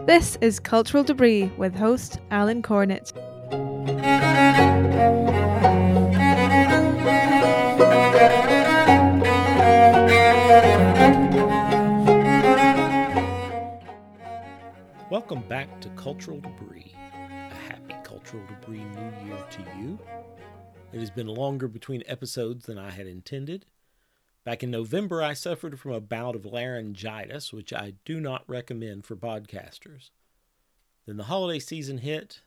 This is Cultural Debris with host Alan Cornett. Welcome back to Cultural Debris. A happy Cultural Debris New Year to you. It has been longer between episodes than I had intended. Back in November, I suffered from a bout of laryngitis, which I do not recommend for podcasters. Then the holiday season hit,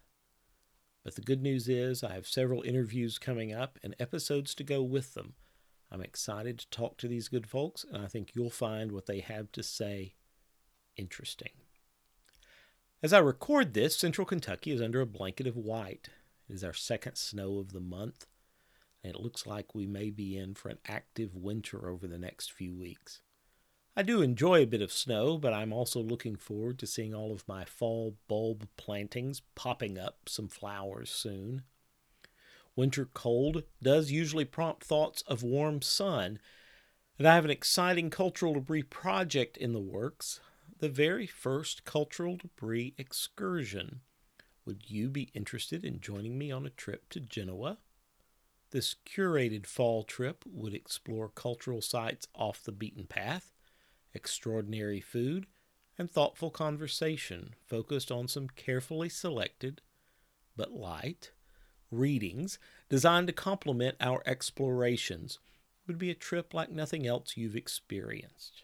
but the good news is I have several interviews coming up and episodes to go with them. I'm excited to talk to these good folks, and I think you'll find what they have to say interesting. As I record this, central Kentucky is under a blanket of white. It is our second snow of the month and it looks like we may be in for an active winter over the next few weeks. I do enjoy a bit of snow, but I'm also looking forward to seeing all of my fall bulb plantings popping up some flowers soon. Winter cold does usually prompt thoughts of warm sun, and I have an exciting cultural debris project in the works the very first cultural debris excursion. Would you be interested in joining me on a trip to Genoa? This curated fall trip would explore cultural sites off the beaten path, extraordinary food, and thoughtful conversation focused on some carefully selected, but light, readings designed to complement our explorations. It would be a trip like nothing else you've experienced.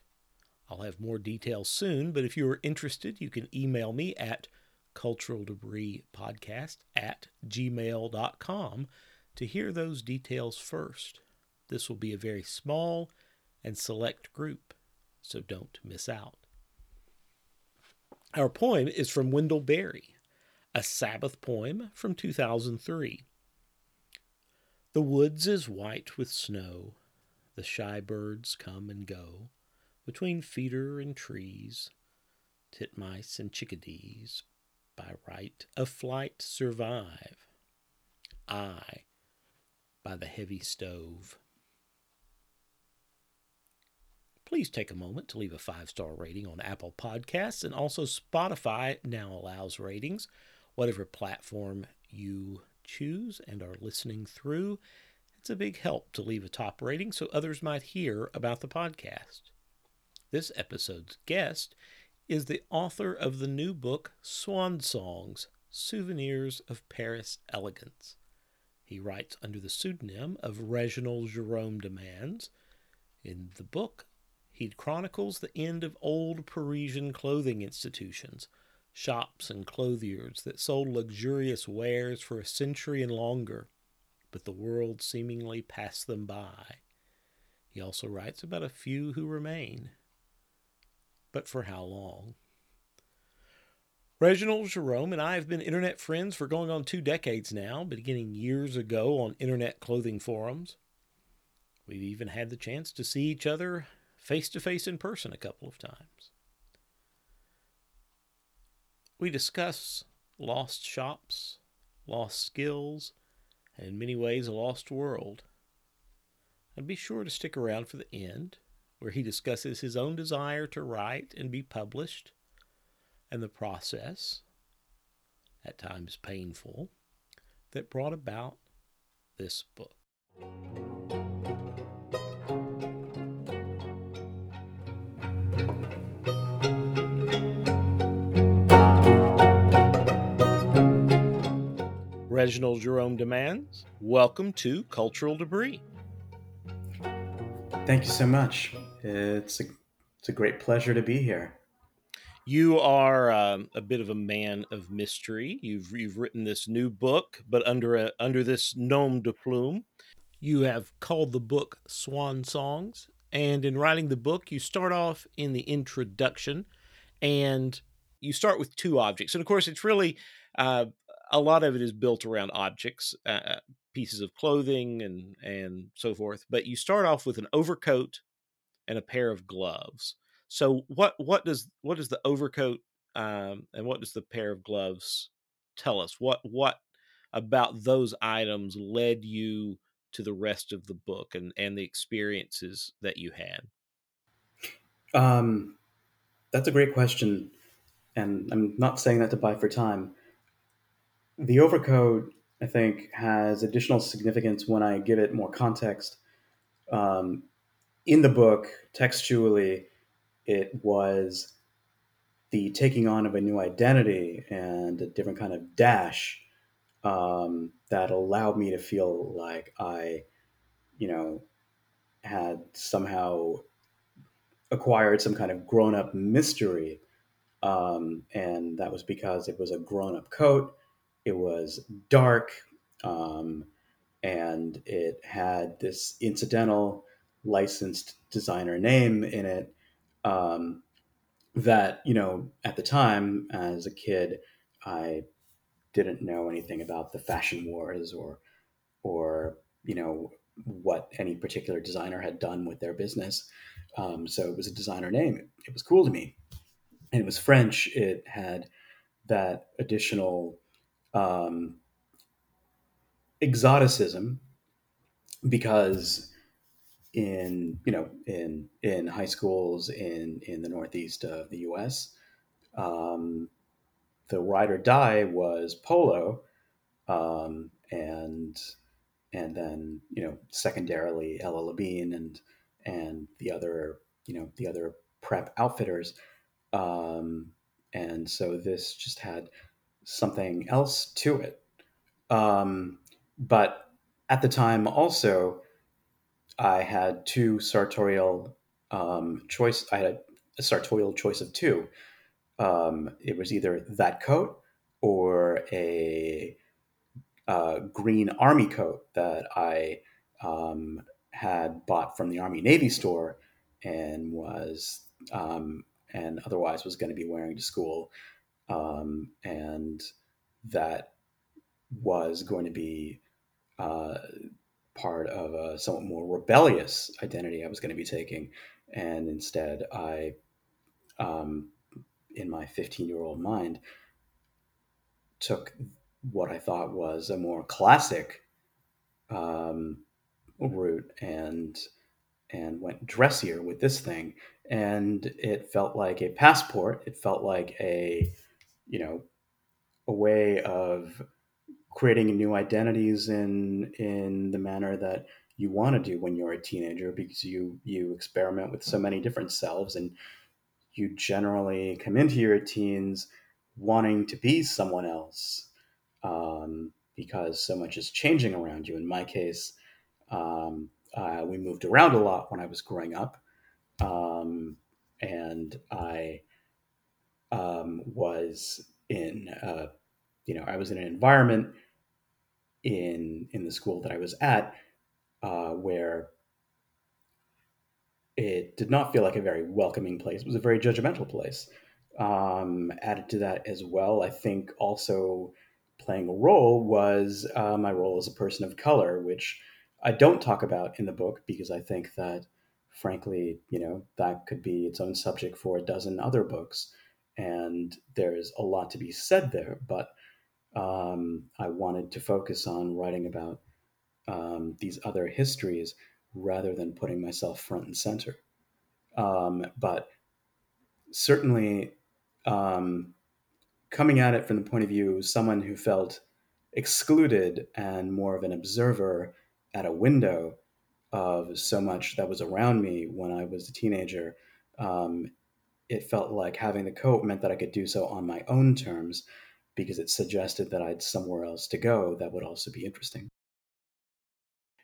I'll have more details soon, but if you are interested, you can email me at culturaldebrispodcast at gmail.com to hear those details first. This will be a very small and select group, so don't miss out. Our poem is from Wendell Berry, a Sabbath poem from 2003. The woods is white with snow, the shy birds come and go, between feeder and trees, titmice and chickadees, by right of flight survive. I by the heavy stove. Please take a moment to leave a five star rating on Apple Podcasts and also Spotify now allows ratings, whatever platform you choose and are listening through. It's a big help to leave a top rating so others might hear about the podcast. This episode's guest is the author of the new book Swan Songs Souvenirs of Paris Elegance. He writes under the pseudonym of Reginald Jerome de Mans. In the book, he chronicles the end of old Parisian clothing institutions, shops and clothiers that sold luxurious wares for a century and longer, but the world seemingly passed them by. He also writes about a few who remain. But for how long? Reginald Jerome and I have been internet friends for going on two decades now, beginning years ago on internet clothing forums. We've even had the chance to see each other face to face in person a couple of times. We discuss lost shops, lost skills, and in many ways a lost world. And be sure to stick around for the end, where he discusses his own desire to write and be published and the process, at times painful, that brought about this book. Reginald Jerome de Mans, welcome to Cultural Debris. Thank you so much. It's a, it's a great pleasure to be here. You are um, a bit of a man of mystery. You've you've written this new book, but under a under this nom de plume. You have called the book Swan Songs, and in writing the book, you start off in the introduction, and you start with two objects, and of course, it's really uh, a lot of it is built around objects, uh, uh pieces of clothing, and and so forth. But you start off with an overcoat and a pair of gloves so what what does what does the overcoat um, and what does the pair of gloves tell us? What what about those items led you to the rest of the book and and the experiences that you had? Um, that's a great question. and I'm not saying that to buy for time. The overcoat, I think, has additional significance when I give it more context. Um, in the book, textually, it was the taking on of a new identity and a different kind of dash um, that allowed me to feel like I, you know, had somehow acquired some kind of grown up mystery. Um, and that was because it was a grown up coat, it was dark, um, and it had this incidental licensed designer name in it. Um, that, you know, at the time as a kid, I didn't know anything about the fashion wars or, or, you know, what any particular designer had done with their business. Um, so it was a designer name. It, it was cool to me. And it was French. It had that additional um, exoticism because in you know in in high schools in in the northeast of the U.S. Um, the ride or die was polo, um, and and then you know secondarily L.L.Bean and and the other you know the other prep outfitters, um, and so this just had something else to it. Um, but at the time, also, I had two sartorial um, choice. I had a sartorial choice of two. Um, it was either that coat or a uh, green army coat that I um, had bought from the Army Navy store and was um, and otherwise was going to be wearing to school, um, and that was going to be uh, part of a somewhat more rebellious identity I was going to be taking, and instead I, um, in my 15 year old mind, took what I thought was a more classic um, route and and went dressier with this thing and it felt like a passport. It felt like a you know a way of creating new identities in in the manner that you want to do when you're a teenager because you you experiment with so many different selves and you generally come into your teens wanting to be someone else um, because so much is changing around you. In my case um, uh, we moved around a lot when i was growing up um, and i um, was in uh, you know i was in an environment in in the school that I was at, uh, where it did not feel like a very welcoming place. It was a very judgmental place. Um, added to that as well, I think also playing a role was uh, my role as a person of color, which I don't talk about in the book because I think that, frankly, you know, that could be its own subject for a dozen other books. And there's a lot to be said there. But um, I wanted to focus on writing about um, these other histories rather than putting myself front and center. Um, but certainly, um, coming at it from the point of view of someone who felt excluded and more of an observer at a window of so much that was around me when I was a teenager, um, it felt like having the coat meant that I could do so on my own terms because it suggested that I had somewhere else to go that would also be interesting.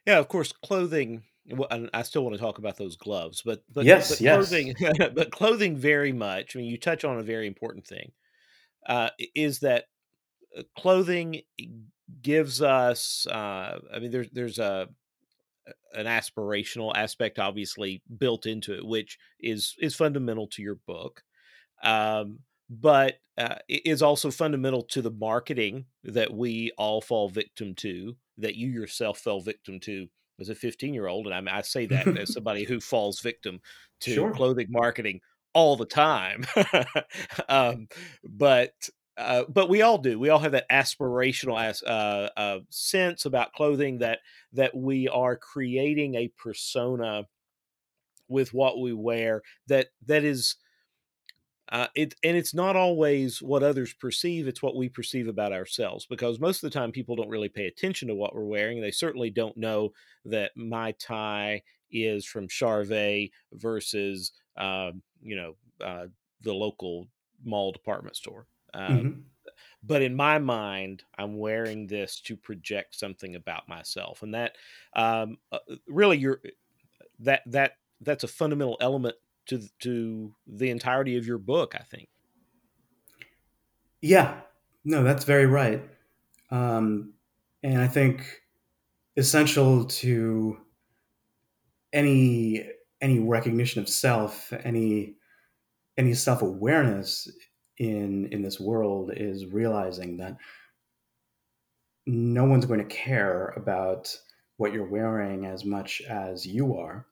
Yeah, of course, clothing. And I still want to talk about those gloves, but but yes, but yes. clothing, but clothing very much. I mean, you touch on a very important thing. Uh, is that uh, clothing gives us? Uh, I mean, there's there's a an aspirational aspect obviously built into it, which is is fundamental to your book. Um, but uh, is also fundamental to the marketing that we all fall victim to, that you yourself fell victim to as a 15 year old. And I, mean, I say that as somebody who falls victim to sure. clothing marketing all the time. um, but uh, but we all do. We all have that aspirational as, uh, uh, sense about clothing that that we are creating a persona with what we wear that that is uh, it and it's not always what others perceive; it's what we perceive about ourselves. Because most of the time, people don't really pay attention to what we're wearing. They certainly don't know that my tie is from Charvet versus, uh, you know, uh, the local mall department store. Um, mm-hmm. But in my mind, I'm wearing this to project something about myself, and that um, uh, really, you're that that that's a fundamental element to to the entirety of your book i think. Yeah. No that's very right. Um, and i think essential to any any recognition of self any any self-awareness in in this world is realizing that no one's going to care about what you're wearing as much as you are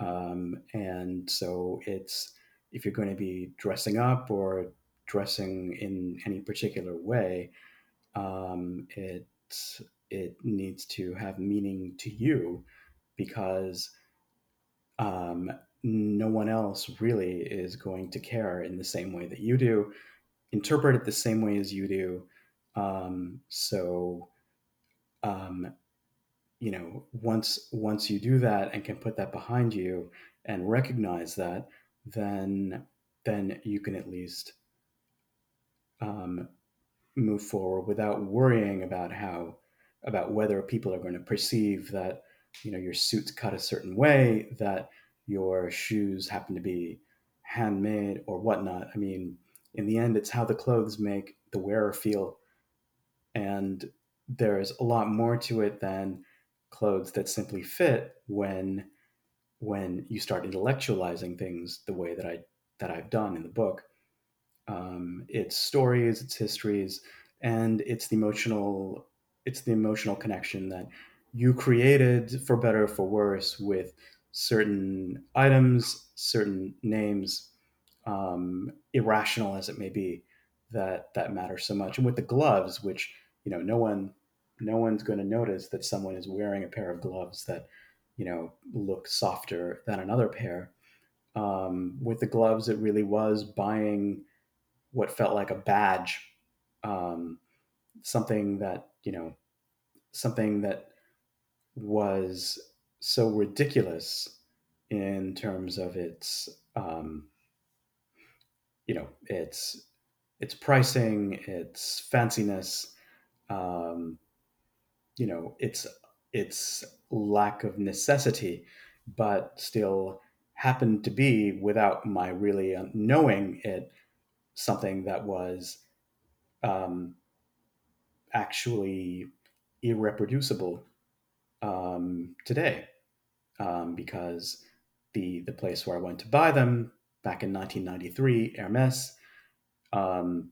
um, and so it's if you're going to be dressing up or dressing in any particular way, um, it it needs to have meaning to you because um, no one else really is going to care in the same way that you do, interpret it the same way as you do. Um, so um, you know once once you do that and can put that behind you and recognize that then then you can at least um, move forward without worrying about how about whether people are going to perceive that you know your suit's cut a certain way that your shoes happen to be handmade or whatnot. I mean in the end it's how the clothes make the wearer feel. And there's a lot more to it than clothes that simply fit when when you start intellectualizing things the way that I that I've done in the book. Um, it's stories, it's histories, and it's the emotional it's the emotional connection that you created for better or for worse with certain items, certain names, um, irrational as it may be, that that matters so much. And with the gloves, which you know, no one no one's going to notice that someone is wearing a pair of gloves that you know look softer than another pair. Um, with the gloves it really was buying what felt like a badge um, something that you know something that was so ridiculous in terms of its um, you know its its pricing its fanciness um, you know its its lack of necessity, but still happened to be without my really knowing it something that was um, actually irreproducible um, today. Um, because the the place where I went to buy them back in 1993, Hermes, um,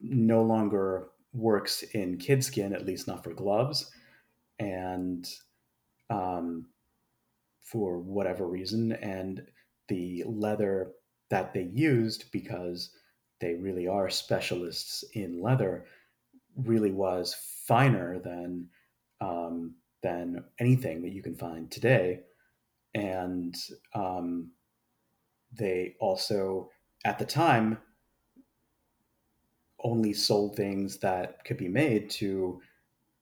no longer works in kid skin, at least not for gloves. And um, for whatever reason, and the leather that they used, because they really are specialists in leather, really was finer than um, than anything that you can find today. And um, they also, at the time, only sold things that could be made to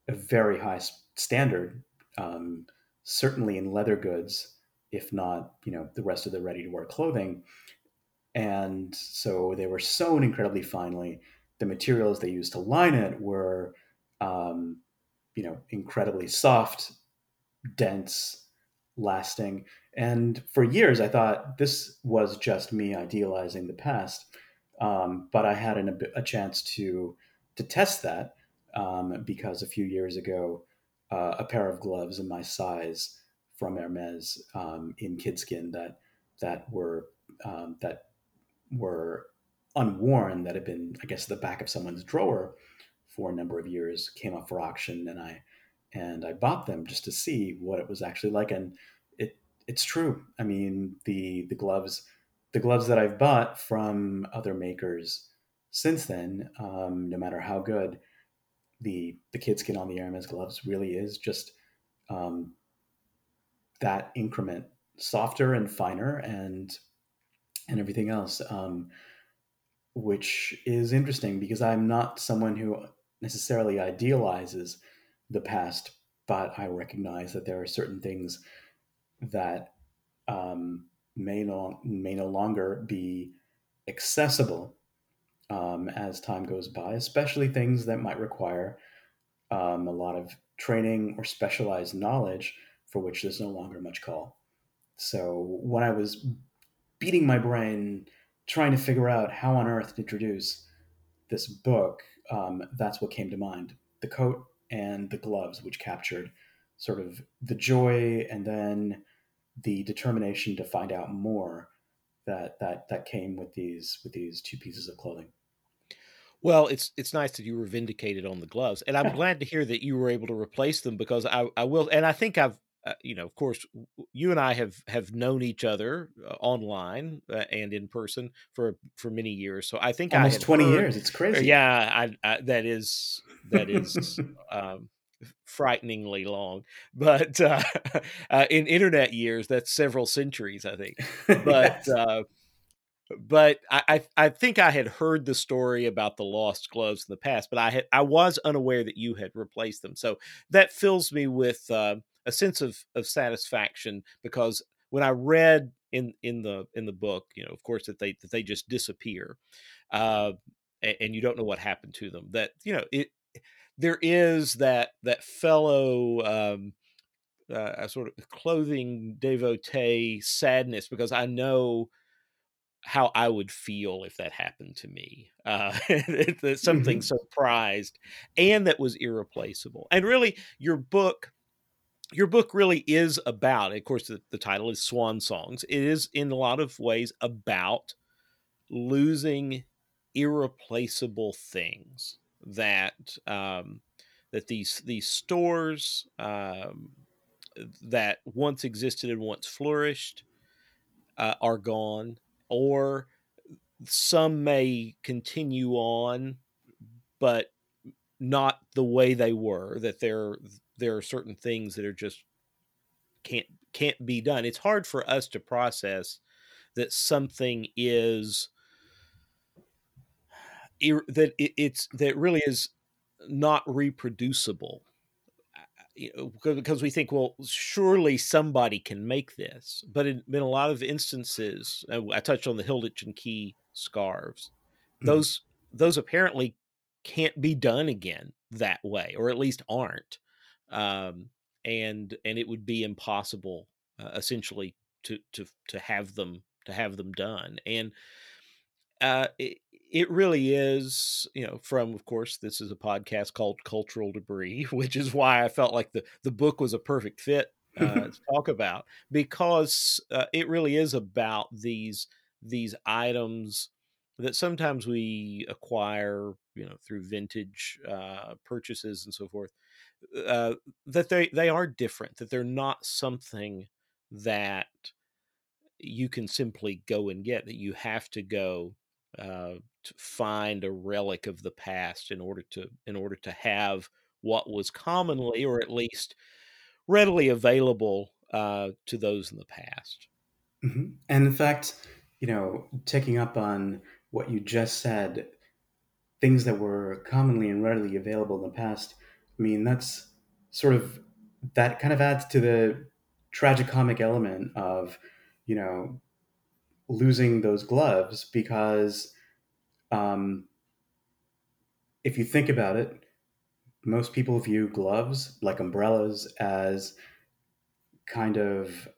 a very high standard, um, certainly in leather goods, if not, you know, the rest of the ready-to-wear clothing. And so they were sewn incredibly finely. The materials they used to line it were, um, you know, incredibly soft, dense, lasting. And for years, I thought this was just me idealizing the past. Um, but I had an, a chance to to test that um, because a few years ago, uh, a pair of gloves in my size from Hermes um, in kidskin that that were um, that were unworn that had been, I guess, the back of someone's drawer for a number of years came up for auction, and I and I bought them just to see what it was actually like, and it it's true. I mean, the the gloves the gloves that I've bought from other makers since then, um, no matter how good the the kid on the Hermes gloves really is, just um, that increment softer and finer and and everything else. Um, which is interesting because I'm not someone who necessarily idealizes the past, but I recognize that there are certain things that um, may no may no longer be accessible um, as time goes by, especially things that might require um, a lot of training or specialized knowledge for which there's no longer much call. So when I was beating my brain trying to figure out how on earth to introduce this book, um, that's what came to mind. The coat and the gloves, which captured sort of the joy and then the determination to find out more that that that came with these with these two pieces of clothing. Well, it's it's nice that you were vindicated on the gloves, and I'm glad to hear that you were able to replace them because I I will, and I think I've uh, you know, of course, you and I have have known each other uh, online uh, and in person for for many years. So I think almost twenty heard, years. It's crazy. Yeah, I, I, that is that is um, frighteningly long. But uh, uh, in internet years, that's several centuries, I think. But yes. uh, but I, I think I had heard the story about the lost gloves in the past, but I had I was unaware that you had replaced them. So that fills me with uh, a sense of of satisfaction because when I read in in the in the book, you know, of course that they that they just disappear, uh, and, and you don't know what happened to them. That you know it there is that that fellow. Um, uh, a sort of clothing devotee sadness because I know how I would feel if that happened to me. Uh, something mm-hmm. so prized and that was irreplaceable. And really, your book, your book really is about. Of course, the, the title is Swan Songs. It is in a lot of ways about losing irreplaceable things that um, that these these stores um, that once existed and once flourished uh, are gone or some may continue on, but not the way they were. That there there are certain things that are just can't can't be done. It's hard for us to process that something is that it's that really is not reproducible you know, because we think, well, surely somebody can make this. But in, in a lot of instances, uh, I touched on the Hilditch and Key scarves. Mm-hmm. Those those apparently can't be done again that way, or at least aren't. Um, and and it would be impossible, uh, essentially, to to to have them to have them done. And uh, it, it really is, you know, from of course this is a podcast called Cultural Debris, which is why I felt like the the book was a perfect fit uh, to talk about because uh, it really is about these these items that sometimes we acquire, you know, through vintage uh, purchases and so forth. Uh, that they they are different. That they're not something that you can simply go and get. That you have to go uh, find a relic of the past in order to in order to have what was commonly or at least readily available uh, to those in the past. Mm-hmm. And in fact, you know, taking up on what you just said, things that were commonly and readily available in the past. I mean, that's sort of that kind of adds to the tragicomic element of, you know, losing those gloves because um, if you think about it, most people view gloves like umbrellas as kind of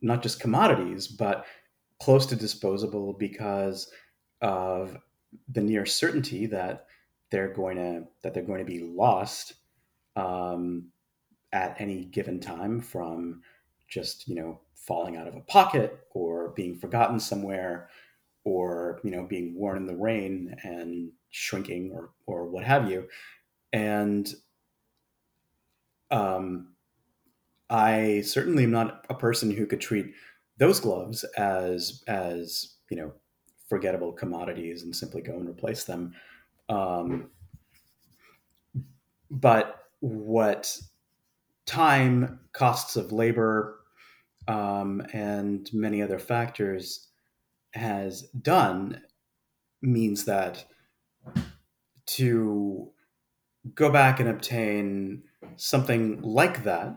not just commodities, but close to disposable because of the near certainty that they're going to that they're going to be lost um, at any given time from just you know falling out of a pocket or being forgotten somewhere or you know being worn in the rain and shrinking or or what have you. And um, i certainly am not a person who could treat those gloves as as you know forgettable commodities and simply go and replace them. Um, but what time costs of labor um, and many other factors has done means that to go back and obtain something like that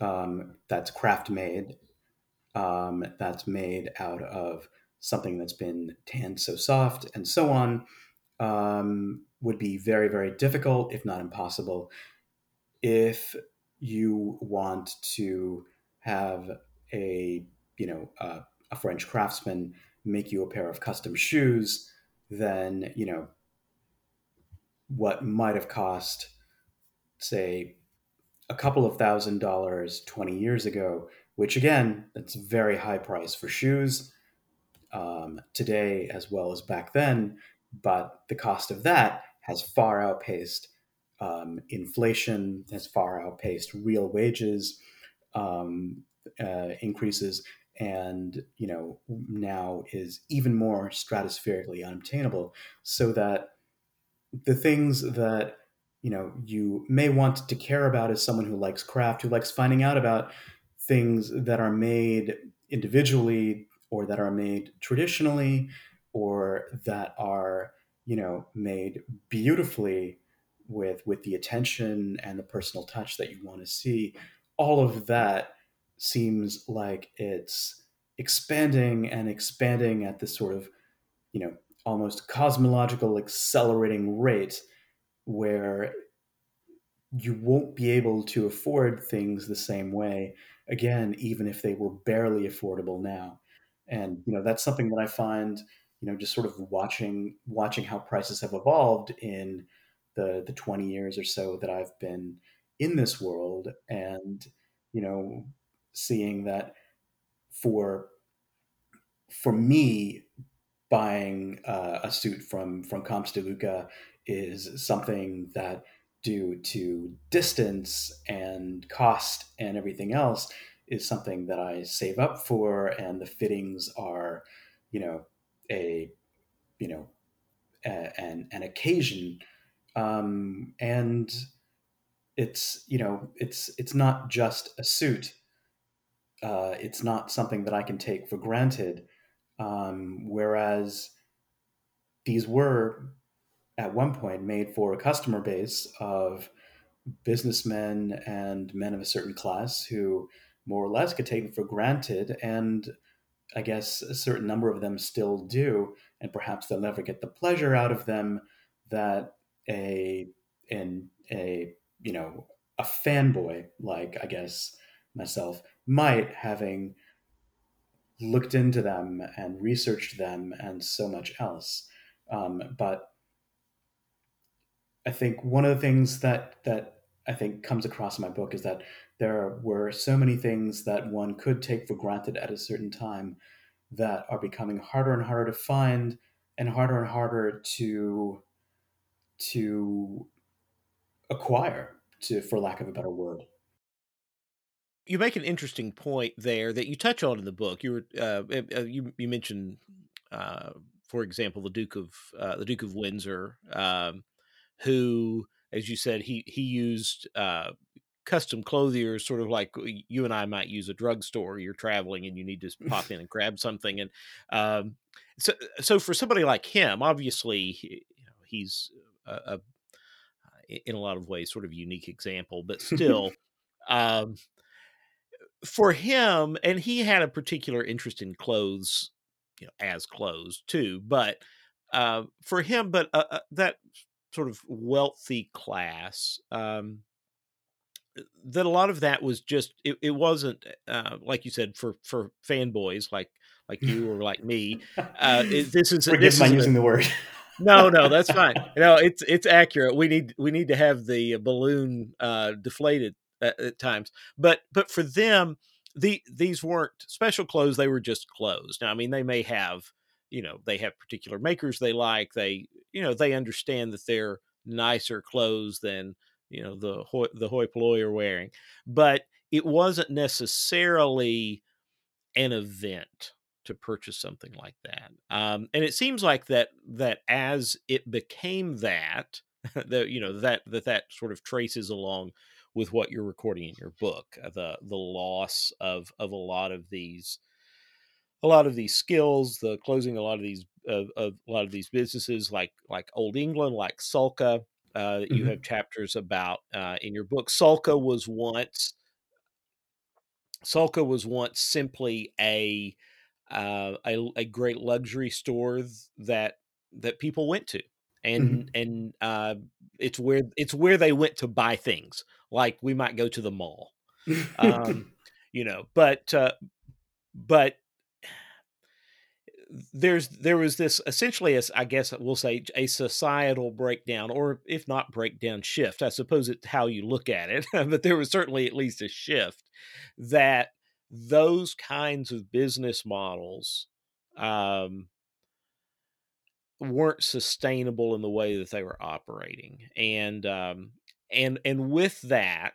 um, that's craft made um, that's made out of something that's been tanned so soft and so on um, would be very very difficult if not impossible if you want to have a you know uh, a french craftsman make you a pair of custom shoes then you know what might have cost say a couple of thousand dollars 20 years ago which again that's a very high price for shoes um, today as well as back then but the cost of that has far outpaced um, inflation has far outpaced real wages um, uh, increases and you know now is even more stratospherically unobtainable so that the things that you know you may want to care about as someone who likes craft who likes finding out about things that are made individually or that are made traditionally or that are you know made beautifully with with the attention and the personal touch that you want to see all of that seems like it's expanding and expanding at this sort of you know almost cosmological accelerating rate where you won't be able to afford things the same way again even if they were barely affordable now. And you know that's something that i find you know just sort of watching watching how prices have evolved in the the 20 years or so that i've been in this world. And you know seeing that for for me buying uh, a suit from from Camps de Luca is something that due to distance and cost and everything else is something that I save up for and the fittings are you know a you know a, an an occasion. Um, and it's you know it's it's not just a suit uh, it's not something that I can take for granted. Um, whereas these were at one point made for a customer base of businessmen and men of a certain class who more or less could take them for granted and i guess a certain number of them still do and perhaps they'll never get the pleasure out of them that a in a you know a fanboy like i guess myself might having looked into them and researched them and so much else. Um, but I think one of the things that that I think comes across in my book is that there were so many things that one could take for granted at a certain time that are becoming harder and harder to find and harder and harder to to acquire to for lack of a better word you make an interesting point there that you touch on in the book. You were uh, uh, you you mentioned, uh, for example, the Duke of uh, the Duke of Windsor, um, who, as you said, he he used uh, custom clothiers, sort of like you and I might use a drugstore. You're traveling and you need to pop in and grab something, and um, so so for somebody like him, obviously, you know, he's a, a in a lot of ways sort of unique example, but still. um, for him, and he had a particular interest in clothes, you know, as clothes too. But uh, for him, but uh, uh, that sort of wealthy class, um, that a lot of that was just it, it wasn't uh, like you said for for fanboys like like you or like me. Uh, it, this is forgive this my is using the word. no, no, that's fine. No, it's it's accurate. We need we need to have the balloon uh, deflated at, at times. But but for them, the these weren't special clothes; they were just clothes. Now, I mean, they may have you know they have particular makers they like. They you know they understand that they're nicer clothes than you know the hoi, the hoi polloi are wearing, but it wasn't necessarily an event to purchase something like that. Um, and it seems like that that as it became that, that you know that that that sort of traces along with what you're recording in your book uh, the the loss of of a lot of these a lot of these skills the closing a lot of these of, of a lot of these businesses, like like Old England, like Sulka. Uh, you Mhm. have chapters about uh, in your book. Sulka was once Sulka was once simply a uh, a, a great luxury store th- that that people went to, and and uh, it's where it's where they went to buy things. Like we might go to the mall, um, you know. But uh, but there's there was this essentially as i guess we'll say a societal breakdown or if not breakdown shift i suppose it's how you look at it but there was certainly at least a shift that those kinds of business models um, weren't sustainable in the way that they were operating and um, and and with that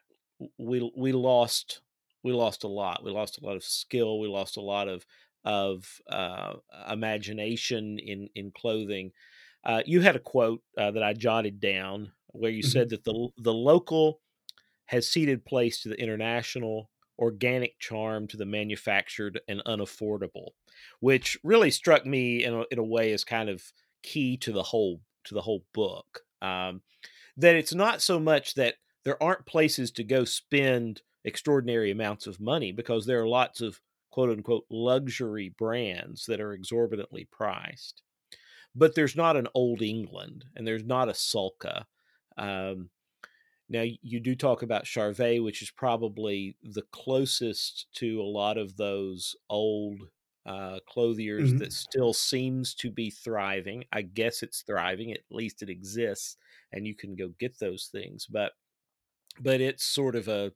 we we lost we lost a lot we lost a lot of skill we lost a lot of of uh, imagination in in clothing. Uh, you had a quote uh, that I jotted down where you Mhm. said that the the local has ceded place to the international, organic charm to the manufactured and unaffordable, which really struck me in a, in a way as kind of key to the whole to the whole book. Um, that it's not so much that there aren't places to go spend extraordinary amounts of money because there are lots of quote unquote luxury brands that are exorbitantly priced. But there's not an old England and there's not a Sulka. Um, now you do talk about Charvet, which is probably the closest to a lot of those old uh, clothiers Mhm. that still seems to be thriving. I guess it's thriving. At least it exists, and you can go get those things. But but it's sort of a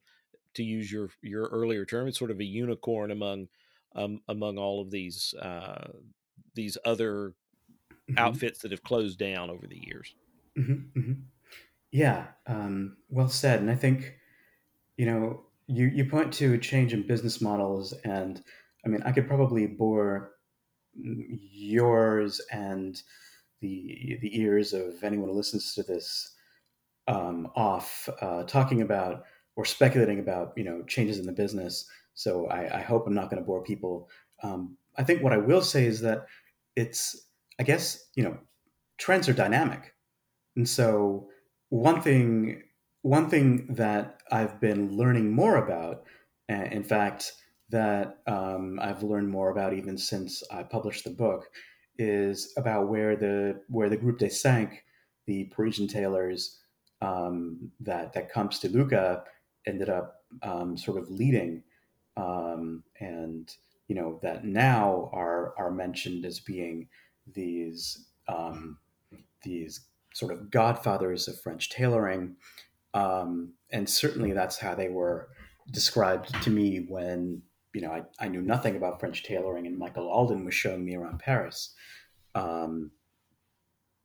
to use your your earlier term, it's sort of a unicorn among um, among all of these uh, these other Mhm. outfits that have closed down over the years. Mhm, mhm. Yeah, um, well said. And I think, you know, you, you point to a change in business models, and I mean, I could probably bore yours and the the ears of anyone who listens to this um, off uh, talking about or speculating about you know changes in the business. So I, I hope I'm not going to bore people. Um, I think what I will say is that it's I guess you know trends are dynamic, and so one thing one thing that I've been learning more about, in fact, that um, I've learned more about even since I published the book, is about where the where the Groupe des Cinq, the Parisian tailors um, that that Camps de Luca ended up um, sort of leading, um, and you know that now are are mentioned as being these um, these sort of godfathers of French tailoring, um, and certainly that's how they were described to me when you know I, I knew nothing about French tailoring, and Michael Alden was showing me around Paris. Um,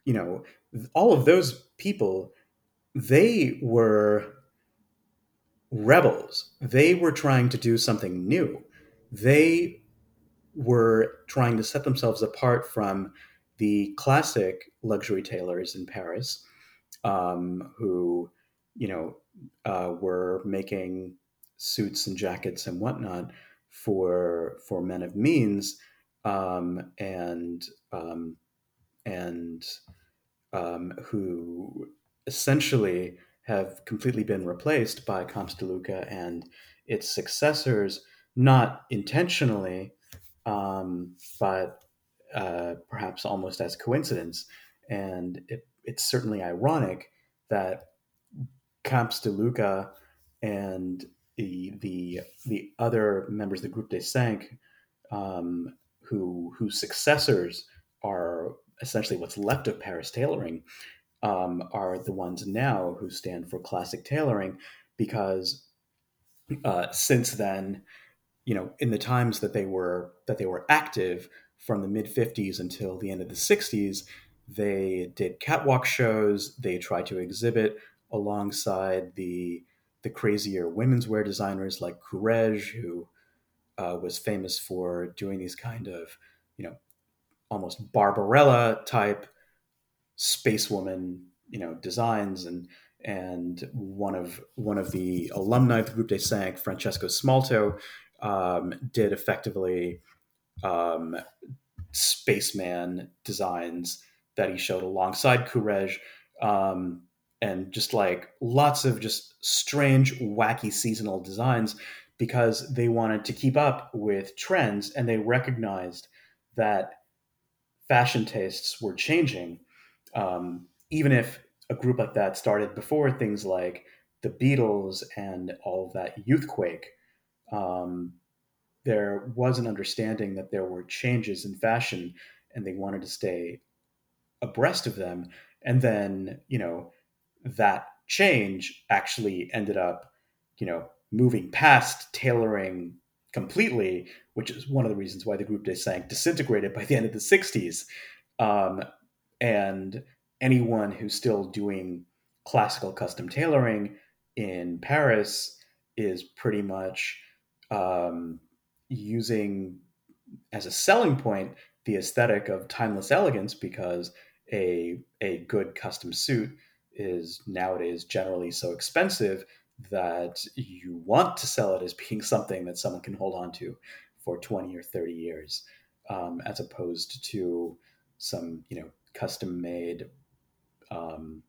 you know, all of those people, they were rebels. They were trying to do something new. They were trying to set themselves apart from the classic luxury tailors in Paris, um, who, you know, uh, were making suits and jackets and whatnot for for men of means, um, and um, and um, who essentially have completely been replaced by Camps de Luca and its successors, not intentionally, um, but uh, perhaps almost as coincidence. And it, it's certainly ironic that Camps de Luca and the the the other members of the Groupe des Cinq, um, who whose successors are essentially what's left of Paris tailoring, um, are the ones now who stand for classic tailoring, because uh, since then, you know, in the times that they were that they were active from the mid '50s until the end of the '60s, they did catwalk shows. They tried to exhibit alongside the the crazier women's wear designers like Courrèges, who uh, was famous for doing these kind of, you know, almost Barbarella type space woman, you know, designs. And and one of one of the alumni of the Groupe des Cinq, Francesco Smalto, um, did effectively um, spaceman designs that he showed alongside Courrèges, um, and just like lots of just strange, wacky seasonal designs because they wanted to keep up with trends and they recognized that fashion tastes were changing. Um, even if a group like that started before things like the Beatles and all of that youthquake, um, there was an understanding that there were changes in fashion and they wanted to stay abreast of them. And then, you know, that change actually ended up, you know, moving past tailoring completely, which is one of the reasons why the group de cinq disintegrated by the end of the 60s. Um, and anyone who's still doing classical custom tailoring in Paris is pretty much um, using as a selling point the aesthetic of timeless elegance because a a good custom suit is nowadays generally so expensive that you want to sell it as being something that someone can hold on to for 20 or 30 years um, as opposed to some you know custom made um,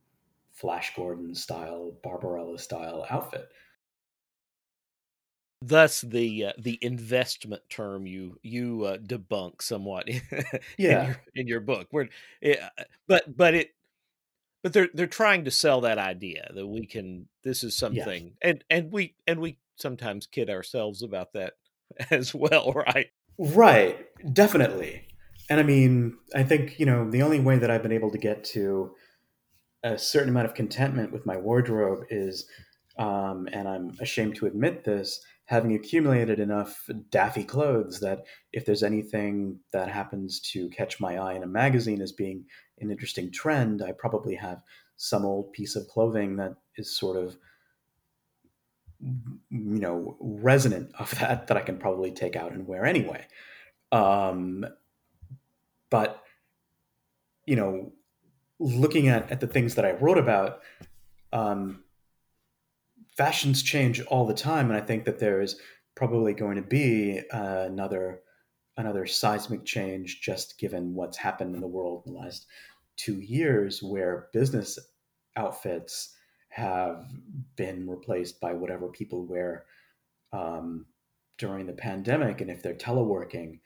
flash gordon style barbarella style outfit thus the uh, the investment term you you uh, debunk somewhat in, yeah. in, your, in your book where it, uh, but but it but they're they're trying to sell that idea that we can this is something yeah. and and we and we sometimes kid ourselves about that as well right right definitely and i mean i think you know the only way that i've been able to get to a certain amount of contentment with my wardrobe is um, and i'm ashamed to admit this having accumulated enough daffy clothes that if there's anything that happens to catch my eye in a magazine as being an interesting trend, I probably have some old piece of clothing that is sort of you know resonant of that that I can probably take out and wear anyway. Um, but you know, looking at at the things that I wrote about, um, fashions change all the time, and I think that there is probably going to be uh, another another seismic change just given what's happened in the world in the last two years, where business outfits have been replaced by whatever people wear um, during the pandemic, and if they're teleworking,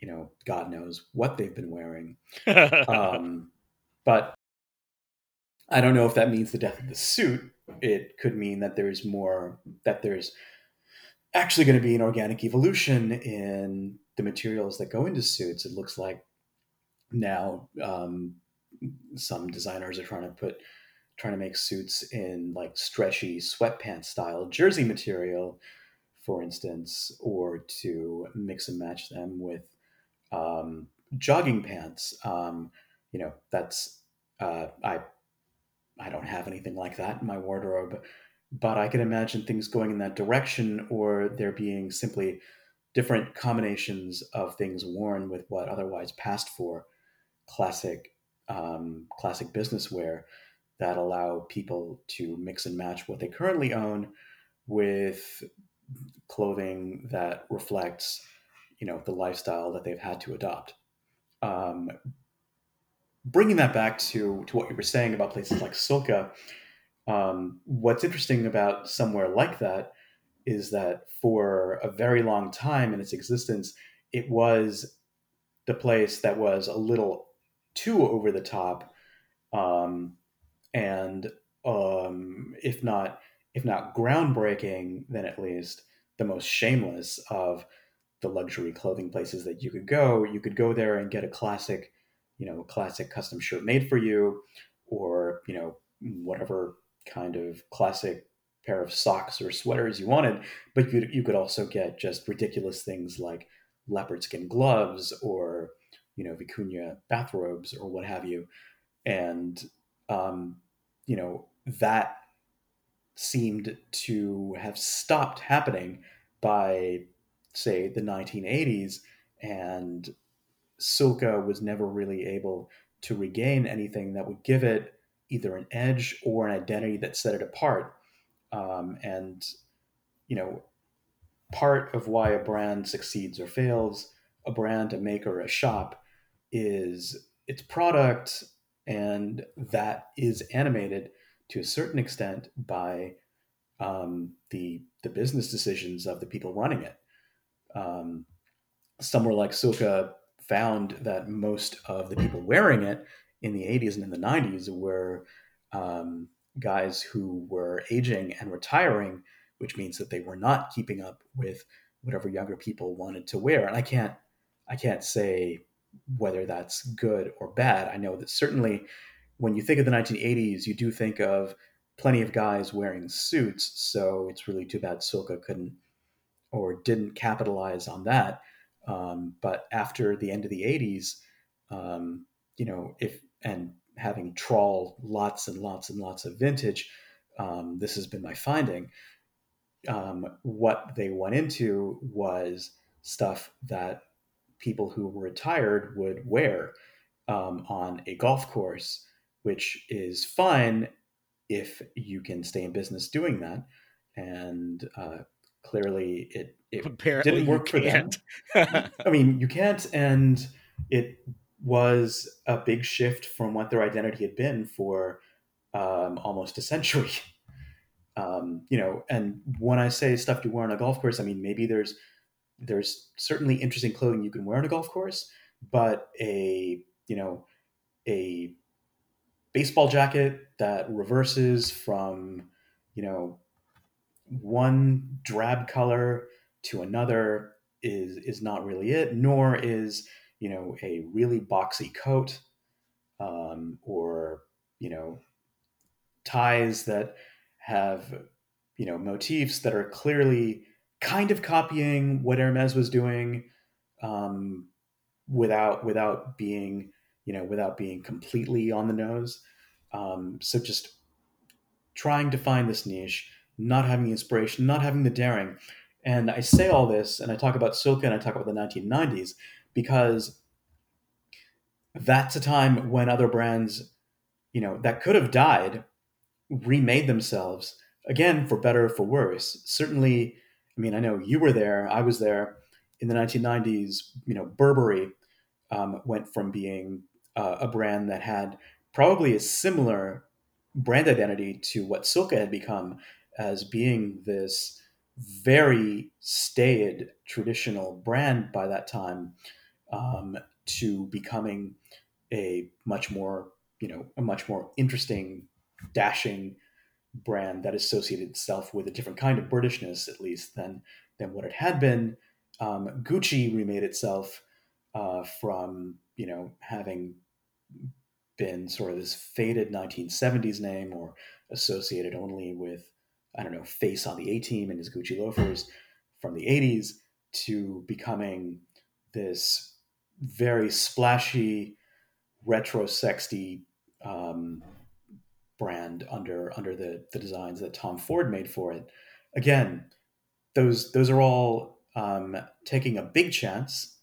you know, God knows what they've been wearing. um, but I don't know if that means the death of the suit it could mean that there's more that there's actually going to be an organic evolution in the materials that go into suits. It looks like now um, some designers are trying to put trying to make suits in like stretchy sweatpants style jersey material, for instance, or to mix and match them with um, jogging pants. Um, you know, that's uh, I I don't have anything like that in my wardrobe, but I can imagine things going in that direction or there being simply different combinations of things worn with what otherwise passed for classic um, classic business wear that allow people to mix and match what they currently own with clothing that reflects you know the lifestyle that they've had to adopt. Um, bringing that back to to what you were saying about places like Sulka, um, what's interesting about somewhere like that is that for a very long time in its existence, it was the place that was a little too over the top, um, and um, if not if not groundbreaking, then at least the most shameless of the luxury clothing places that you could go. You could go there and get a classic you know, classic custom shirt made for you, or you know, whatever kind of classic pair of socks or sweaters you wanted. But you you could also get just ridiculous things like leopard skin gloves or you know vicuña bathrobes or what have you, and um, you know that seemed to have stopped happening by say the 1980s and Sulka was never really able to regain anything that would give it either an edge or an identity that set it apart. Um, and, you know, part of why a brand succeeds or fails, a brand, a maker, a shop, is its product, and that is animated to a certain extent by um, the the business decisions of the people running it. Um, somewhere like Sulka found that most of the people wearing it in the 80s and in the 90s were um, guys who were aging and retiring, which means that they were not keeping up with whatever younger people wanted to wear. And I can't I can't say whether that's good or bad. I know that certainly when you think of the 1980s, you do think of plenty of guys wearing suits. So it's really too bad Sulka couldn't or didn't capitalize on that. Um, but after the end of the 80s, um, you know, if and having trawl lots and lots and lots of vintage, um, this has been my finding. Um, what they went into was stuff that people who were retired would wear um, on a golf course, which is fine if you can stay in business doing that. And uh, clearly, it, it Apparently didn't work for them. can't. I mean, you can't, and it was a big shift from what their identity had been for um, almost a century. Um, you know, and when I say stuff you wear on a golf course, I mean maybe there's there's certainly interesting clothing you can wear on a golf course, but a you know a baseball jacket that reverses from you know one drab color to another is is not really it nor is you know a really boxy coat um, or you know ties that have you know motifs that are clearly kind of copying what Hermes was doing um, without without being you know without being completely on the nose. Um, so just trying to find this niche not having the inspiration not having the daring and i say all this and i talk about Sulka and i talk about the 1990s because that's a time when other brands you know that could have died remade themselves again for better or for worse. Certainly i mean i know you were there i was there. In the 1990s you know burberry um, went from being uh, a brand that had probably a similar brand identity to what Sulka had become as being this very staid traditional brand by that time um, to becoming a much more you know a much more interesting dashing brand that associated itself with a different kind of britishness at least than than what it had been. Um, gucci remade itself uh, from you know having been sort of this faded 1970s name or associated only with i don't know face on the a team and his gucci loafers from the 80s to becoming this very splashy retro sexy um, brand under under the the designs that Tom Ford made for it. Again, those those are all um, taking a big chance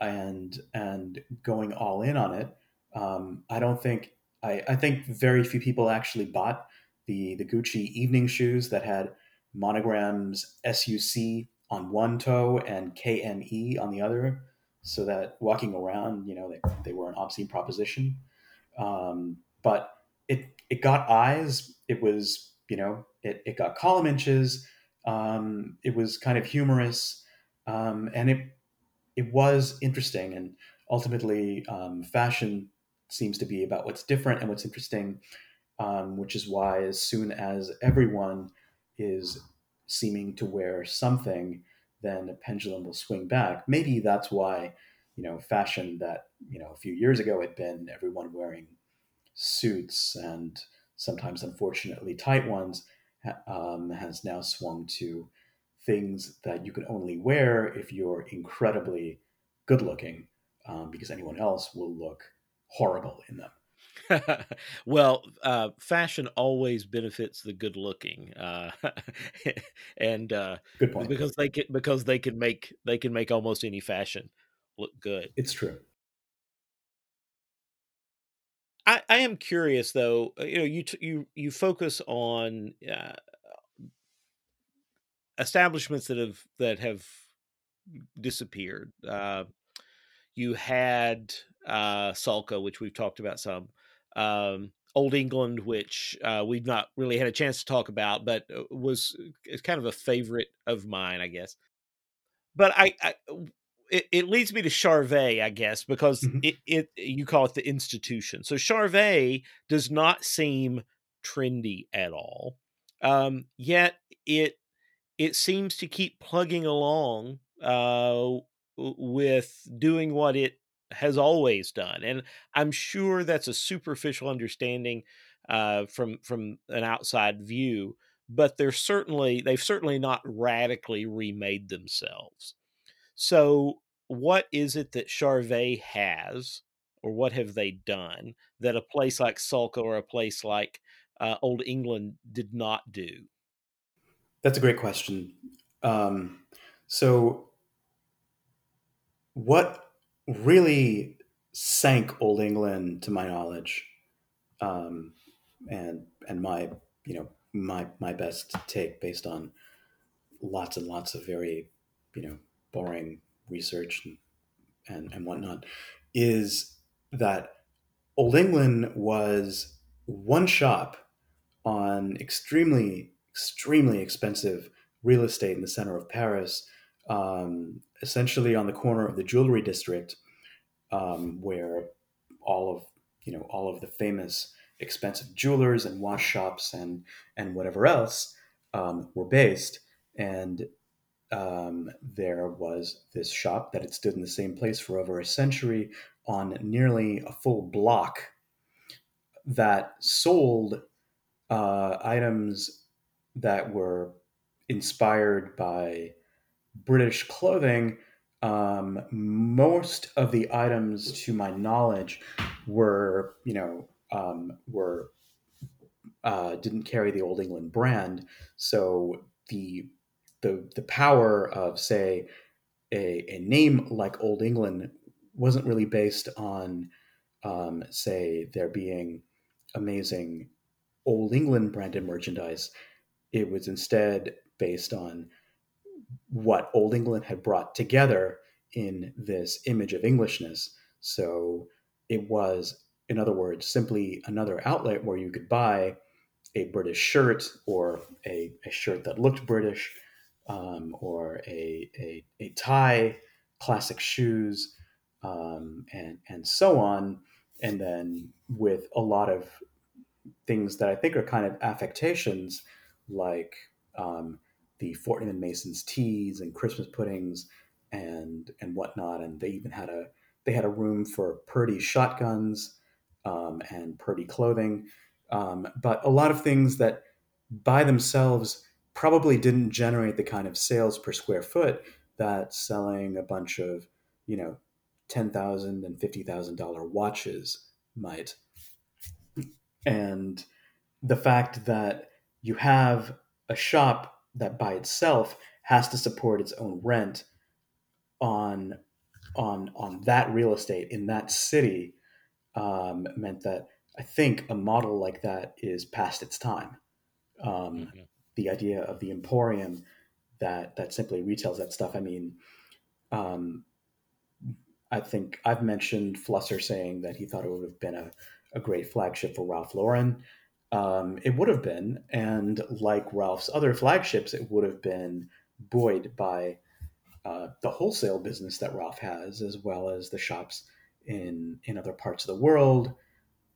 and and going all in on it. Um, I don't think I, I think very few people actually bought the the Gucci evening shoes that had monograms SUC on one toe and KME on the other so that walking around, you know, they, they were an obscene proposition. Um, but it it got eyes. It was, you know, it, it got column inches. Um, it was kind of humorous, um, and it it was interesting. And ultimately, um, fashion seems to be about what's different and what's interesting, um, which is why as soon as everyone is seeming to wear something then the pendulum will swing back. Maybe that's why, you know, fashion that, you know, a few years ago had been everyone wearing suits and sometimes unfortunately tight ones um, has now swung to things that you can only wear if you're incredibly good looking um, because anyone else will look horrible in them. well, uh, fashion always benefits the good looking, uh, and uh, good point. Because they can because they can make they can make almost any fashion look good. It's true. I, I am curious though. Uh, you know, you you you focus on uh, establishments that have that have disappeared. Uh, you had uh, Sulka, which we've talked about some, um, Old England, which uh, we've not really had a chance to talk about, but uh, was kind of a favorite of mine, I guess. But I, I it, it, leads me to Charvet, I guess, because mm-hmm. it, it you call it the institution. So Charvet does not seem trendy at all, um, yet it it seems to keep plugging along uh, with doing what it has always done, and I'm sure that's a superficial understanding uh, from from an outside view. But they're certainly they've certainly not radically remade themselves. So, what is it that Charvet has, or what have they done that a place like Sulka or a place like uh, Old England did not do? That's a great question. Um, so, what really sank Old England, to my knowledge, um, and and my you know my my best take based on lots and lots of very you know boring research and, and, and whatnot, is that Old England was one shop on extremely, extremely expensive real estate in the center of Paris, um, essentially on the corner of the jewelry district, um, where all of you know all of the famous expensive jewelers and watch shops and and whatever else um, were based. And um, there was this shop that had stood in the same place for over a century on nearly a full block that sold uh, items that were inspired by British clothing. Um, most of the items, to my knowledge, were you know um, were uh, didn't carry the Old England brand, so the the the power of say a, a name like Old England wasn't really based on um, say there being amazing Old England branded merchandise. It was instead based on what Old England had brought together in this image of Englishness. So it was, in other words, simply another outlet where you could buy a British shirt or a, a shirt that looked British um, or a, a, a, tie, classic shoes, um, and, and so on. And then with a lot of things that I think are kind of affectations, like um, the Fortnum and Mason's teas and Christmas puddings and and whatnot. And they even had a they had a room for Purdey shotguns um, and Purdey clothing, um, but a lot of things that by themselves probably didn't generate the kind of sales per square foot that selling a bunch of, you know, ten thousand and fifty thousand dollar watches might. And the fact that you have a shop that by itself has to support its own rent on on on that real estate in that city um, meant that I think a model like that is past its time. Um, mm-hmm the idea of the emporium that that simply retails that stuff. I mean, um, I think I've mentioned Flusser saying that he thought it would have been a, a great flagship for Ralph Lauren. Um, it would have been, and like Ralph's other flagships, it would have been buoyed by uh, the wholesale business that Ralph has, as well as the shops in in other parts of the world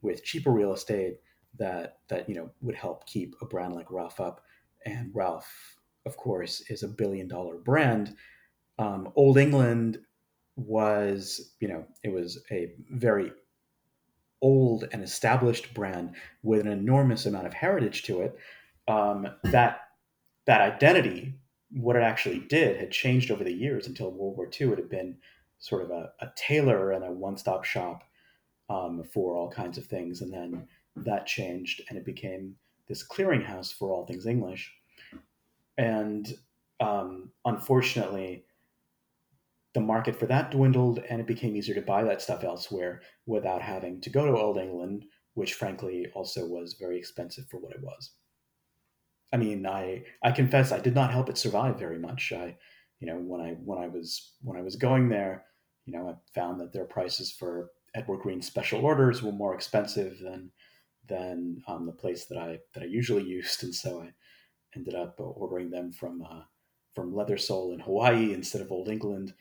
with cheaper real estate that that you know would help keep a brand like Ralph up and Ralph, of course, is a billion dollar brand. Um, Old England was, you know, it was a very old and established brand with an enormous amount of heritage to it. Um, that that identity, what it actually did, had changed over the years until World War II. It had been sort of a, a tailor and a one-stop shop um, for all kinds of things, and then that changed and it became this clearinghouse for all things English. And um, unfortunately, the market for that dwindled and it became easier to buy that stuff elsewhere without having to go to Old England, which frankly also was very expensive for what it was. I mean, I I confess I did not help it survive very much. I, you know, when I when I was when I was going there, you know, I found that their prices for Edward Green special orders were more expensive than than um, the place that I that I usually used, and so I ended up ordering them from uh, from Leather Soul in Hawaii instead of Old England,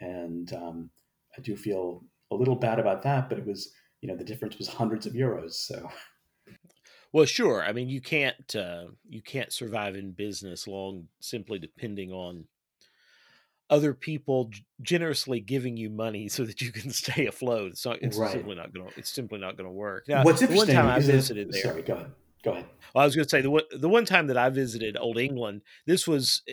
and um, I do feel a little bad about that, but it was you know the difference was hundreds of euros, so. Well, sure. I mean, you can't uh, you can't survive in business long simply depending on other people generously giving you money so that you can stay afloat. It's not. It's right. simply not going to. It's simply not going to work. Now, What's interesting? One time I visited it, there. Sorry, go ahead. Go ahead. Well, I was going to say the one the one time that I visited Old England. This was eh,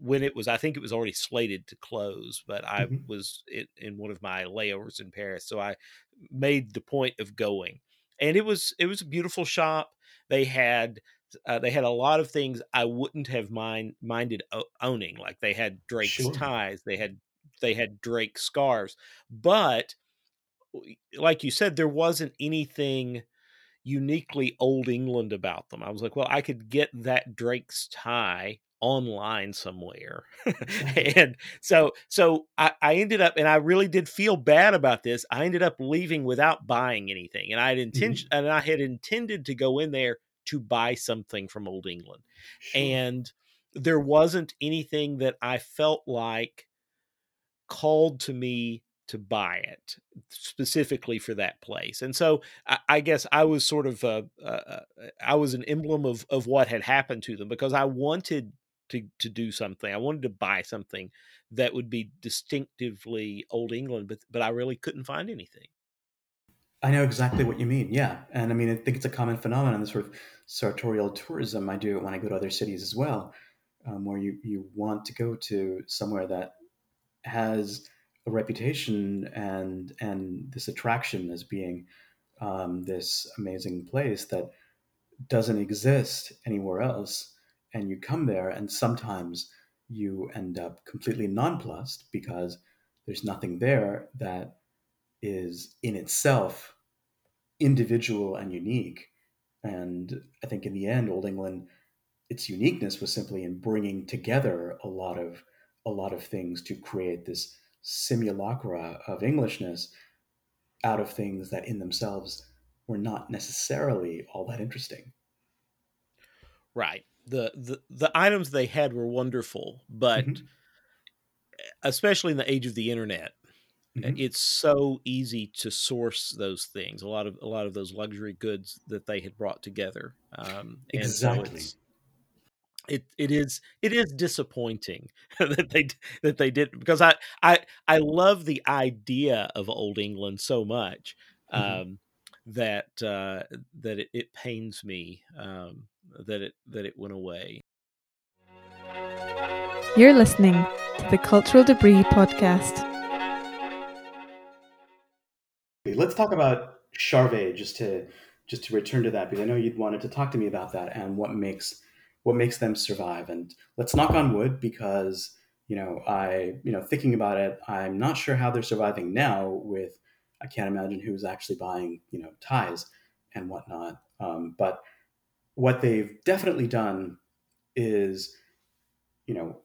when it was. I think it was already slated to close, but I mm-hmm. was in, in one of my layovers in Paris, so I made the point of going. And it was it was a beautiful shop. They had uh, they had a lot of things I wouldn't have mind minded owning. Like they had Drake's sure. ties, they had they had Drake scarves, but like you said, there wasn't anything uniquely old England about them. I was like, well, I could get that Drake's tie online somewhere and so so I, I ended up and i really did feel bad about this i ended up leaving without buying anything and i had intention mm-hmm. and i had intended to go in there to buy something from Old England. Sure. And there wasn't anything that I felt like called to me to buy it specifically for that place. And so I, I guess I was sort of uh, uh, I was an emblem of of what had happened to them because I wanted to to do something. I wanted to buy something that would be distinctively Old England, but but I really couldn't find anything. I know exactly what you mean. Yeah, and I mean I think it's a common phenomenon. The sort of sartorial tourism. I do it when I go to other cities as well, um, where you you want to go to somewhere that has a reputation and and this attraction as being um, this amazing place that doesn't exist anywhere else, and you come there, and sometimes you end up completely nonplussed because there's nothing there that is in itself individual and unique and I think in the end, Old England, its uniqueness was simply in bringing together a lot of a lot of things to create this simulacra of Englishness out of things that in themselves were not necessarily all that interesting. Right. The the, the items they had were wonderful, but mm-hmm. especially in the age of the internet, Mm-hmm. It's so easy to source those things. A lot of a lot of those luxury goods that they had brought together. Um, exactly. So it it is it is disappointing that they that they did because I I I love the idea of old England so much mm-hmm. um, that uh, that it, it pains me um, that it that it went away. You're listening to the Cultural Debris podcast. Let's talk about Charvet just to just to return to that because I know you'd wanted to talk to me about that and what makes what makes them survive. And let's knock on wood because you know I you know thinking about it, I'm not sure how they're surviving now. With I can't imagine who's actually buying you know ties and whatnot. Um, but what they've definitely done is you know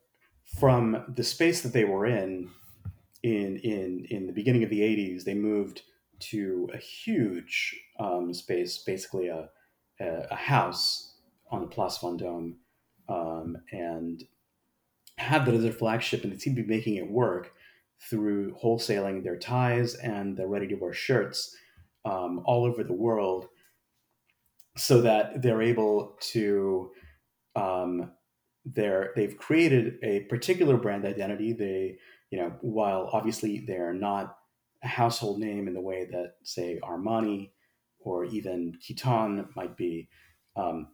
from the space that they were in in in in the beginning of the 80s they moved to a huge um, space, basically a, a, a, house on the Place Vendôme, um, and had that as their flagship, and they seem to be making it work through wholesaling their ties and their ready-to-wear shirts um, all over the world, so that they're able to um, they're they've created a particular brand identity. They you know while obviously they're not a household name in the way that, say, Armani or even Kiton might be. Um,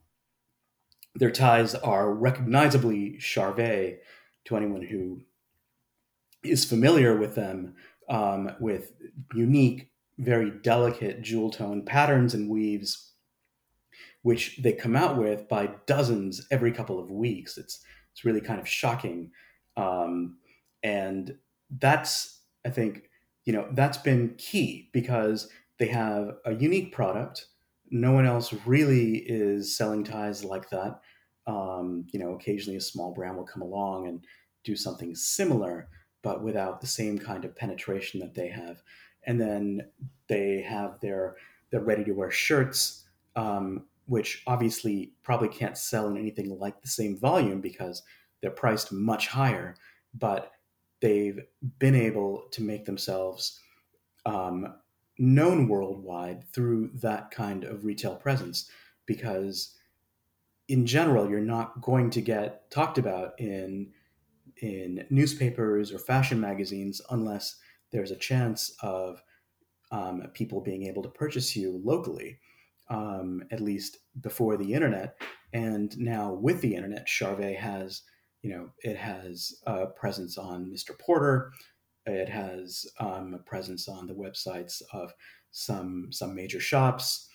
their ties are recognizably Charvet to anyone who is familiar with them, um, with unique, very delicate jewel tone patterns and weaves, which they come out with by dozens every couple of weeks. It's it's really kind of shocking, um, and that's I think you know that's been key because they have a unique product. No one else really is selling ties like that. Um, you know occasionally a small brand will come along and do something similar but without the same kind of penetration that they have. And then they have their their ready to wear shirts, um, which obviously probably can't sell in anything like the same volume because they're priced much higher, but they've been able to make themselves um, known worldwide through that kind of retail presence because in general you're not going to get talked about in in newspapers or fashion magazines unless there's a chance of um, people being able to purchase you locally, um, at least before the internet. And now with the internet, Charvet has, you know, it has a presence on Mr. Porter. It has um, a presence on the websites of some some major shops.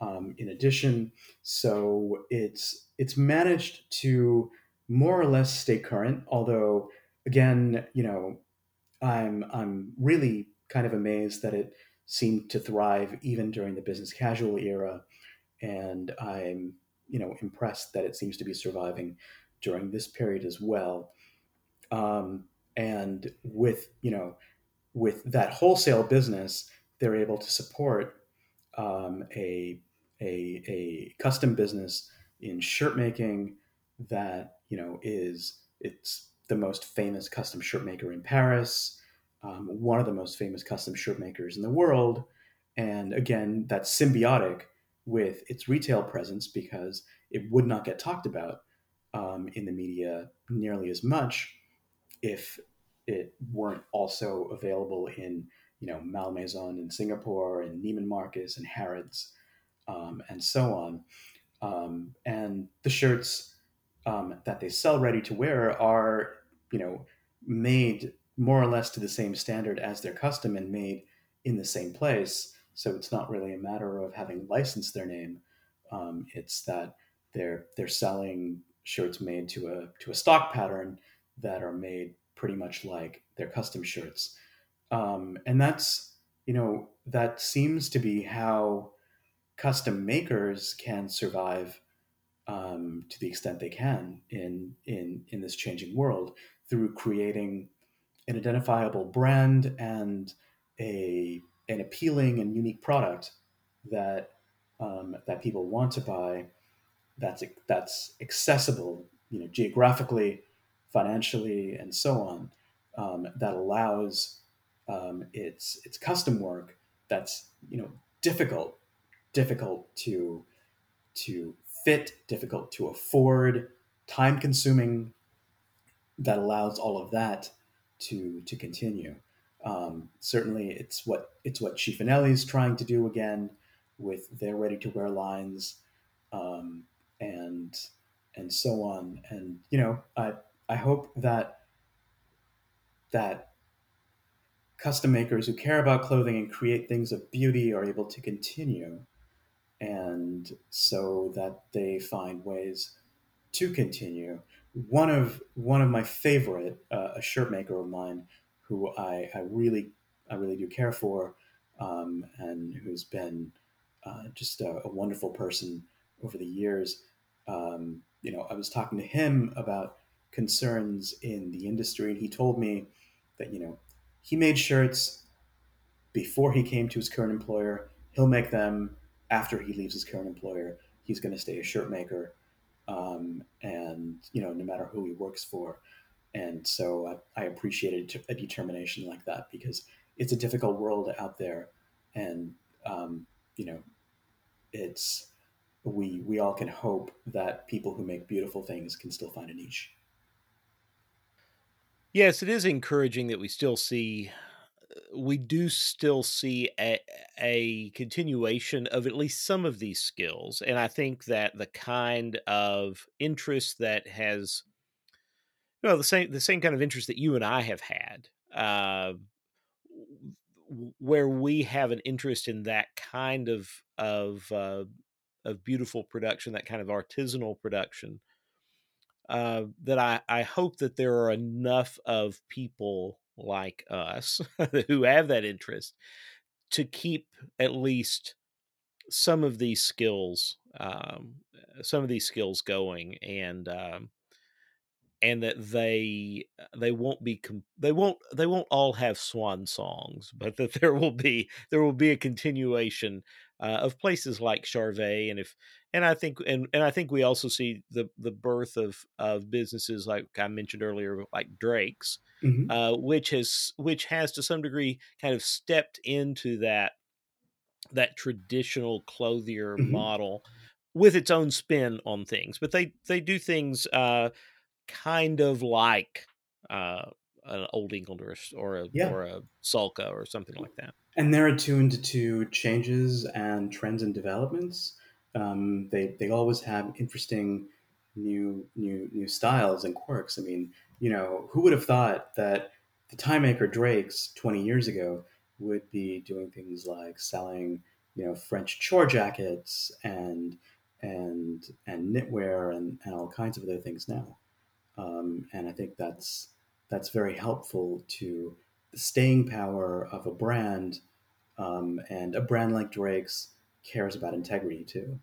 Um, in addition, so it's it's managed to more or less stay current. Although, again, you know, I'm I'm really kind of amazed that it seemed to thrive even during the business casual era, and I'm you know impressed that it seems to be surviving during this period as well. Um, and with you know with that wholesale business, they're able to support um, a, a a custom business in shirt making that you know is it's the most famous custom shirt maker in Paris, um, one of the most famous custom shirt makers in the world, and again that's symbiotic with its retail presence because it would not get talked about um, in the media nearly as much if it weren't also available in you know Malmaison in Singapore and Neiman Marcus and Harrods um, and so on. Um, and the shirts um, that they sell ready to wear are you know made more or less to the same standard as their custom and made in the same place. So it's not really a matter of having licensed their name. Um, it's that they're they're selling shirts made to a to a stock pattern that are made pretty much like their custom shirts. Um, and that's, you know, that seems to be how custom makers can survive um, to the extent they can in, in, in this changing world through creating an identifiable brand and a, an appealing and unique product that, um, that people want to buy that's, that's accessible, you know, geographically, financially, and so on, um, that allows um, its its custom work that's you know difficult, difficult to to fit, difficult to afford, time consuming. That allows all of that to to continue. Um, certainly, it's what it's what Cifonelli is trying to do again with their ready to wear lines, um, and and so on. And you know, I I hope that that custom makers who care about clothing and create things of beauty are able to continue and so that they find ways to continue one of one of my favorite uh, a shirt maker of mine who I, I really I really do care for um, and who's been uh, just a, a, wonderful person over the years um, you know I was talking to him about concerns in the industry. And he told me that, you know, he made shirts before he came to his current employer. He'll make them after he leaves his current employer. He's going to stay a shirt maker. Um, and, you know, no matter who he works for. And so I, I appreciated a determination like that because it's a difficult world out there. And, um, you know, it's, we, we all can hope that people who make beautiful things can still find a niche. Yes, it is encouraging that we still see we do still see a, a continuation of at least some of these skills and i think that the kind of interest that has you know the same the same kind of interest that you and i have had uh, where we have an interest in that kind of of uh, of beautiful production that kind of artisanal production uh, that I, I hope that there are enough of people like us who have that interest to keep at least some of these skills um, some of these skills going and um, and that they they won't be they won't they won't all have swan songs, but that there will be there will be a continuation uh, of places like Charvet, and if and I think and and I think we also see the the birth of of businesses like I mentioned earlier, like Drake's, mm-hmm. uh, which has which has to some degree kind of stepped into that that traditional clothier mm-hmm. model with its own spin on things, but they they do things uh, kind of like uh, an Old England or a, or a, yeah. or a Sulka or something like that. And they're attuned to changes and trends and developments. Um, they they always have interesting new new new styles and quirks. I mean, you know, who would have thought that the time maker Drakes 20 years ago would be doing things like selling, you know, French chore jackets and and and knitwear and, and all kinds of other things now. Um, and I think that's that's very helpful to the staying power of a brand. Um, and a brand like Drake's cares about integrity too.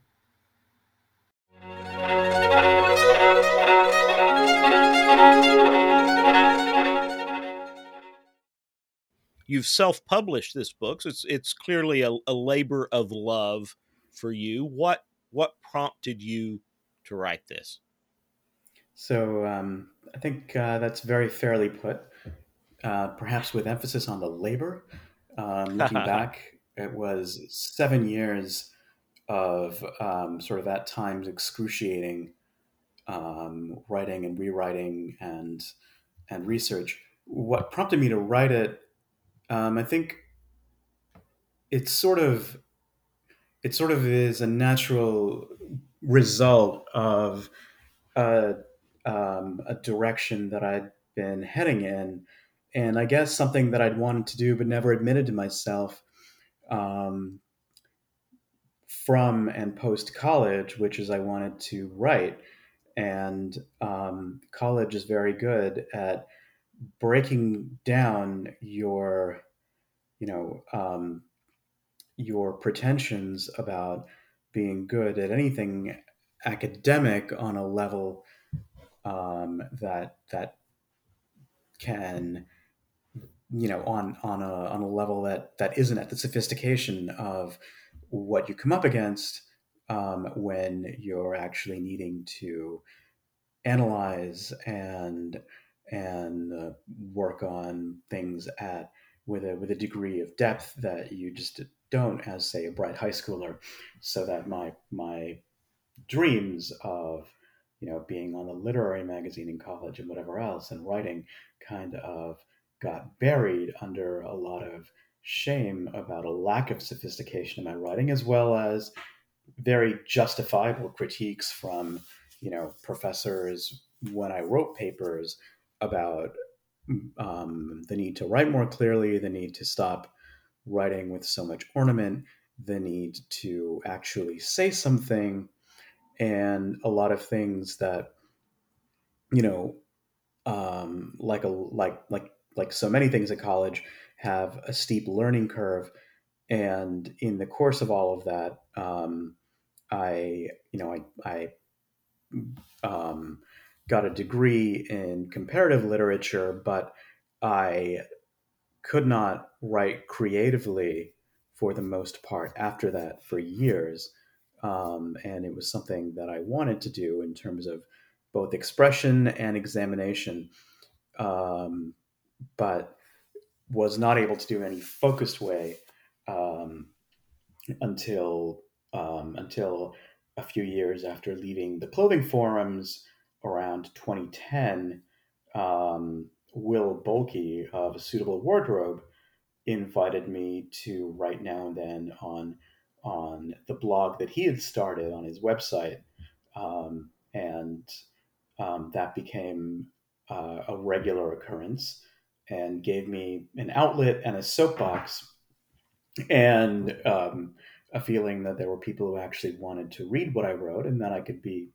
You've self-published this book, so it's it's clearly a, a labor of love for you. What what prompted you to write this? So um, I think uh, that's very fairly put, uh, perhaps with emphasis on the labor. Um, looking back, it was seven years of um, sort of at times excruciating um, writing and rewriting and and research. What prompted me to write it, um, I think, it's sort of it sort of is a natural result of a um, a direction that I'd been heading in, and I guess something that I'd wanted to do but never admitted to myself um, from and post college, which is I wanted to write. And um, college is very good at breaking down your, you know, um, your pretensions about being good at anything academic on a level um, that that can you know on on a on a level that that isn't at the sophistication of what you come up against um, when you're actually needing to analyze and and uh, work on things at with a with a degree of depth that you just don't as say a bright high schooler. So that my my dreams of you know, being on the literary magazine in college and whatever else and writing kind of got buried under a lot of shame about a lack of sophistication in my writing, as well as very justifiable critiques from, you know, professors when I wrote papers about um, the need to write more clearly, the need to stop writing with so much ornament, the need to actually say something and a lot of things that you know um, like a like like like so many things at college have a steep learning curve. And in the course of all of that um, i you know i i um, got a degree in comparative literature but i could not write creatively for the most part after that for years um, and it was something that I wanted to do in terms of both expression and examination, um, but was not able to do any focused way um, until um, until a few years after leaving the clothing forums around 2010. Um, Will Boehlke of A Suitable Wardrobe invited me to write now and then on on the blog that he had started on his website. Um, and um, that became uh, a regular occurrence and gave me an outlet and a soapbox and um, a feeling that there were people who actually wanted to read what I wrote and that I could be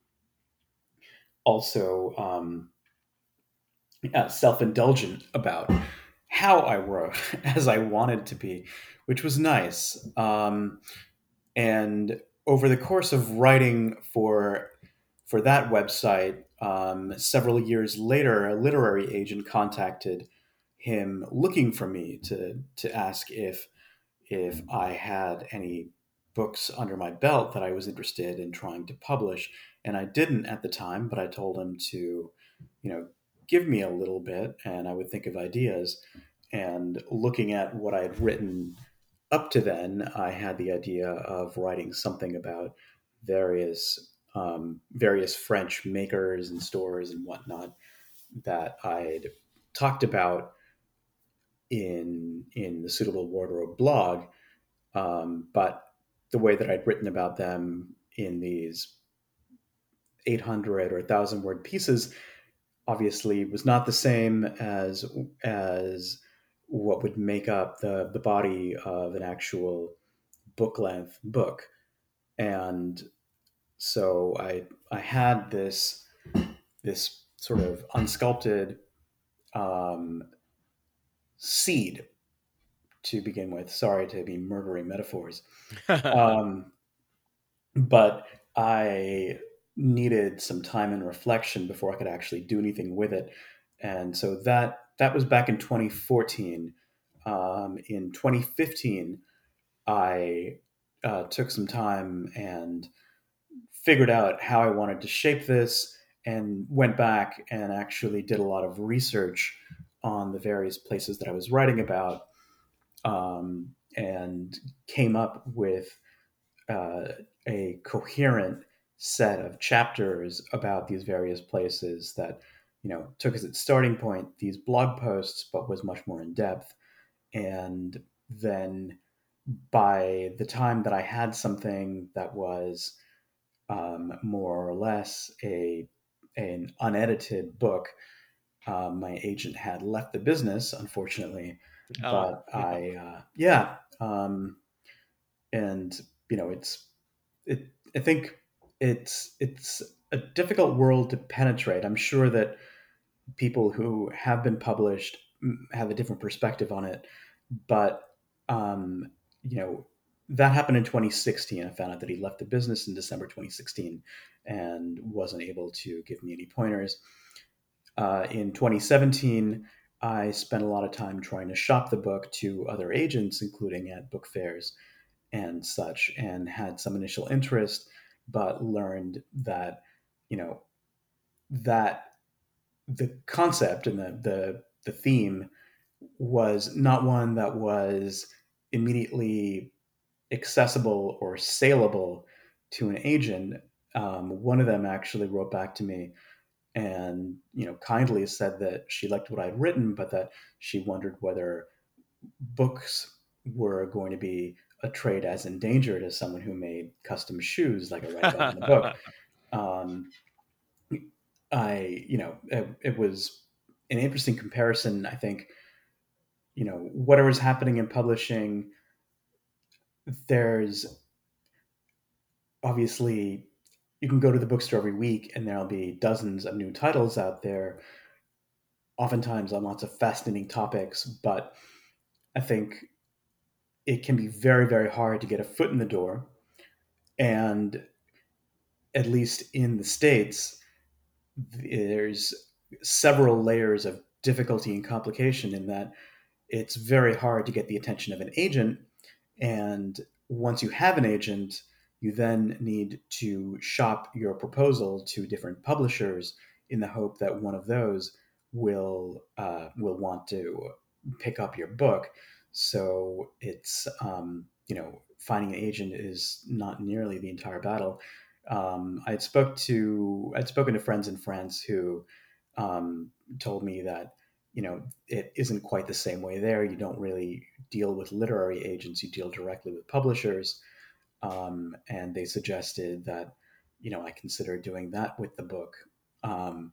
also um, uh, self indulgent about how I wrote as I wanted to be, which was nice. Um, and over the course of writing for for that website, um, several years later, a literary agent contacted him looking for me to to ask if if I had any books under my belt that I was interested in trying to publish. And I didn't at the time, but I told him to, you know, give me a little bit and I would think of ideas. And looking at what I had written up to then, I had the idea of writing something about various um, various French makers and stores and whatnot that I'd talked about in in the suitable wardrobe blog, um, but the way that I'd written about them in these 800 or 1000 word pieces obviously was not the same as as what would make up the the body of an actual book length book. And so i i had this this sort of unsculpted um, seed to begin with. Sorry to be murdering metaphors. Um, but i needed some time and reflection before I could actually do anything with it. And so that that was back in 2014. Um, in 2015, I uh, took some time and figured out how I wanted to shape this, and went back and actually did a lot of research on the various places that I was writing about, um, and came up with uh, a coherent set of chapters about these various places that you know took as its starting point these blog posts but was much more in depth and then by the time that i had something that was um, more or less a an unedited book um, my agent had left the business unfortunately oh, but yeah. i uh, yeah um, and you know it's it i think it's it's a difficult world to penetrate. I'm sure that people who have been published have a different perspective on it, but um, you know that happened in 2016. I found out that he left the business in December 2016 and wasn't able to give me any pointers. Uh, in 2017, I spent a lot of time trying to shop the book to other agents, including at book fairs and such, and had some initial interest but learned that you know that the concept and the the the theme was not one that was immediately accessible or saleable to an agent. Um, one of them actually wrote back to me and you know kindly said that she liked what I'd written, but that she wondered whether books were going to be a trade as endangered as someone who made custom shoes, like I write about in the book. Um, I, you know, it, it, was an interesting comparison. I think, you know, whatever is happening in publishing, there's obviously you can go to the bookstore every week and there'll be dozens of new titles out there, oftentimes on lots of fascinating topics. But I think it can be very, very hard to get a foot in the door. And at least in the States, there's several layers of difficulty and complication in that it's very hard to get the attention of an agent. And once you have an agent, you then need to shop your proposal to different publishers in the hope that one of those will uh, will want to pick up your book. So it's um, you know finding an agent is not nearly the entire battle. Um, I spoke to I'd spoken to friends in France who um, told me that you know it isn't quite the same way there. You don't really deal with literary agents; you deal directly with publishers. Um, and they suggested that you know I consider doing that with the book, um,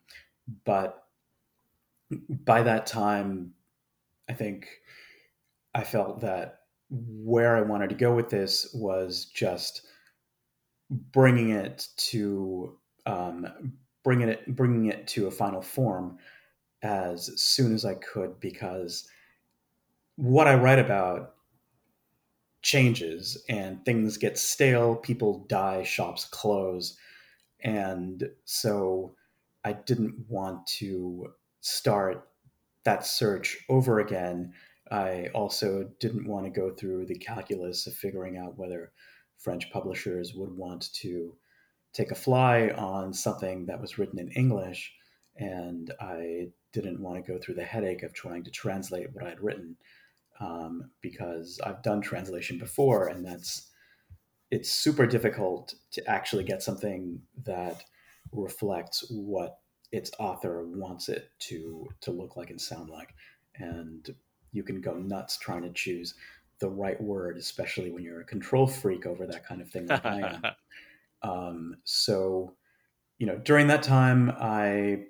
but by that time, I think I felt that where I wanted to go with this was just bringing it to um, bringing it bringing it to a final form as soon as I could because what I write about changes and things get stale, people die, shops close, And so I didn't want to start that search over again. I also didn't want to go through the calculus of figuring out whether French publishers would want to take a fly on something that was written in English. And I didn't want to go through the headache of trying to translate what I'd written um, because I've done translation before, and that's it's super difficult to actually get something that reflects what its author wants it to to look like and sound like, and you can go nuts trying to choose the right word, especially when you're a control freak over that kind of thing like I am. Um, so, you know, during that time, I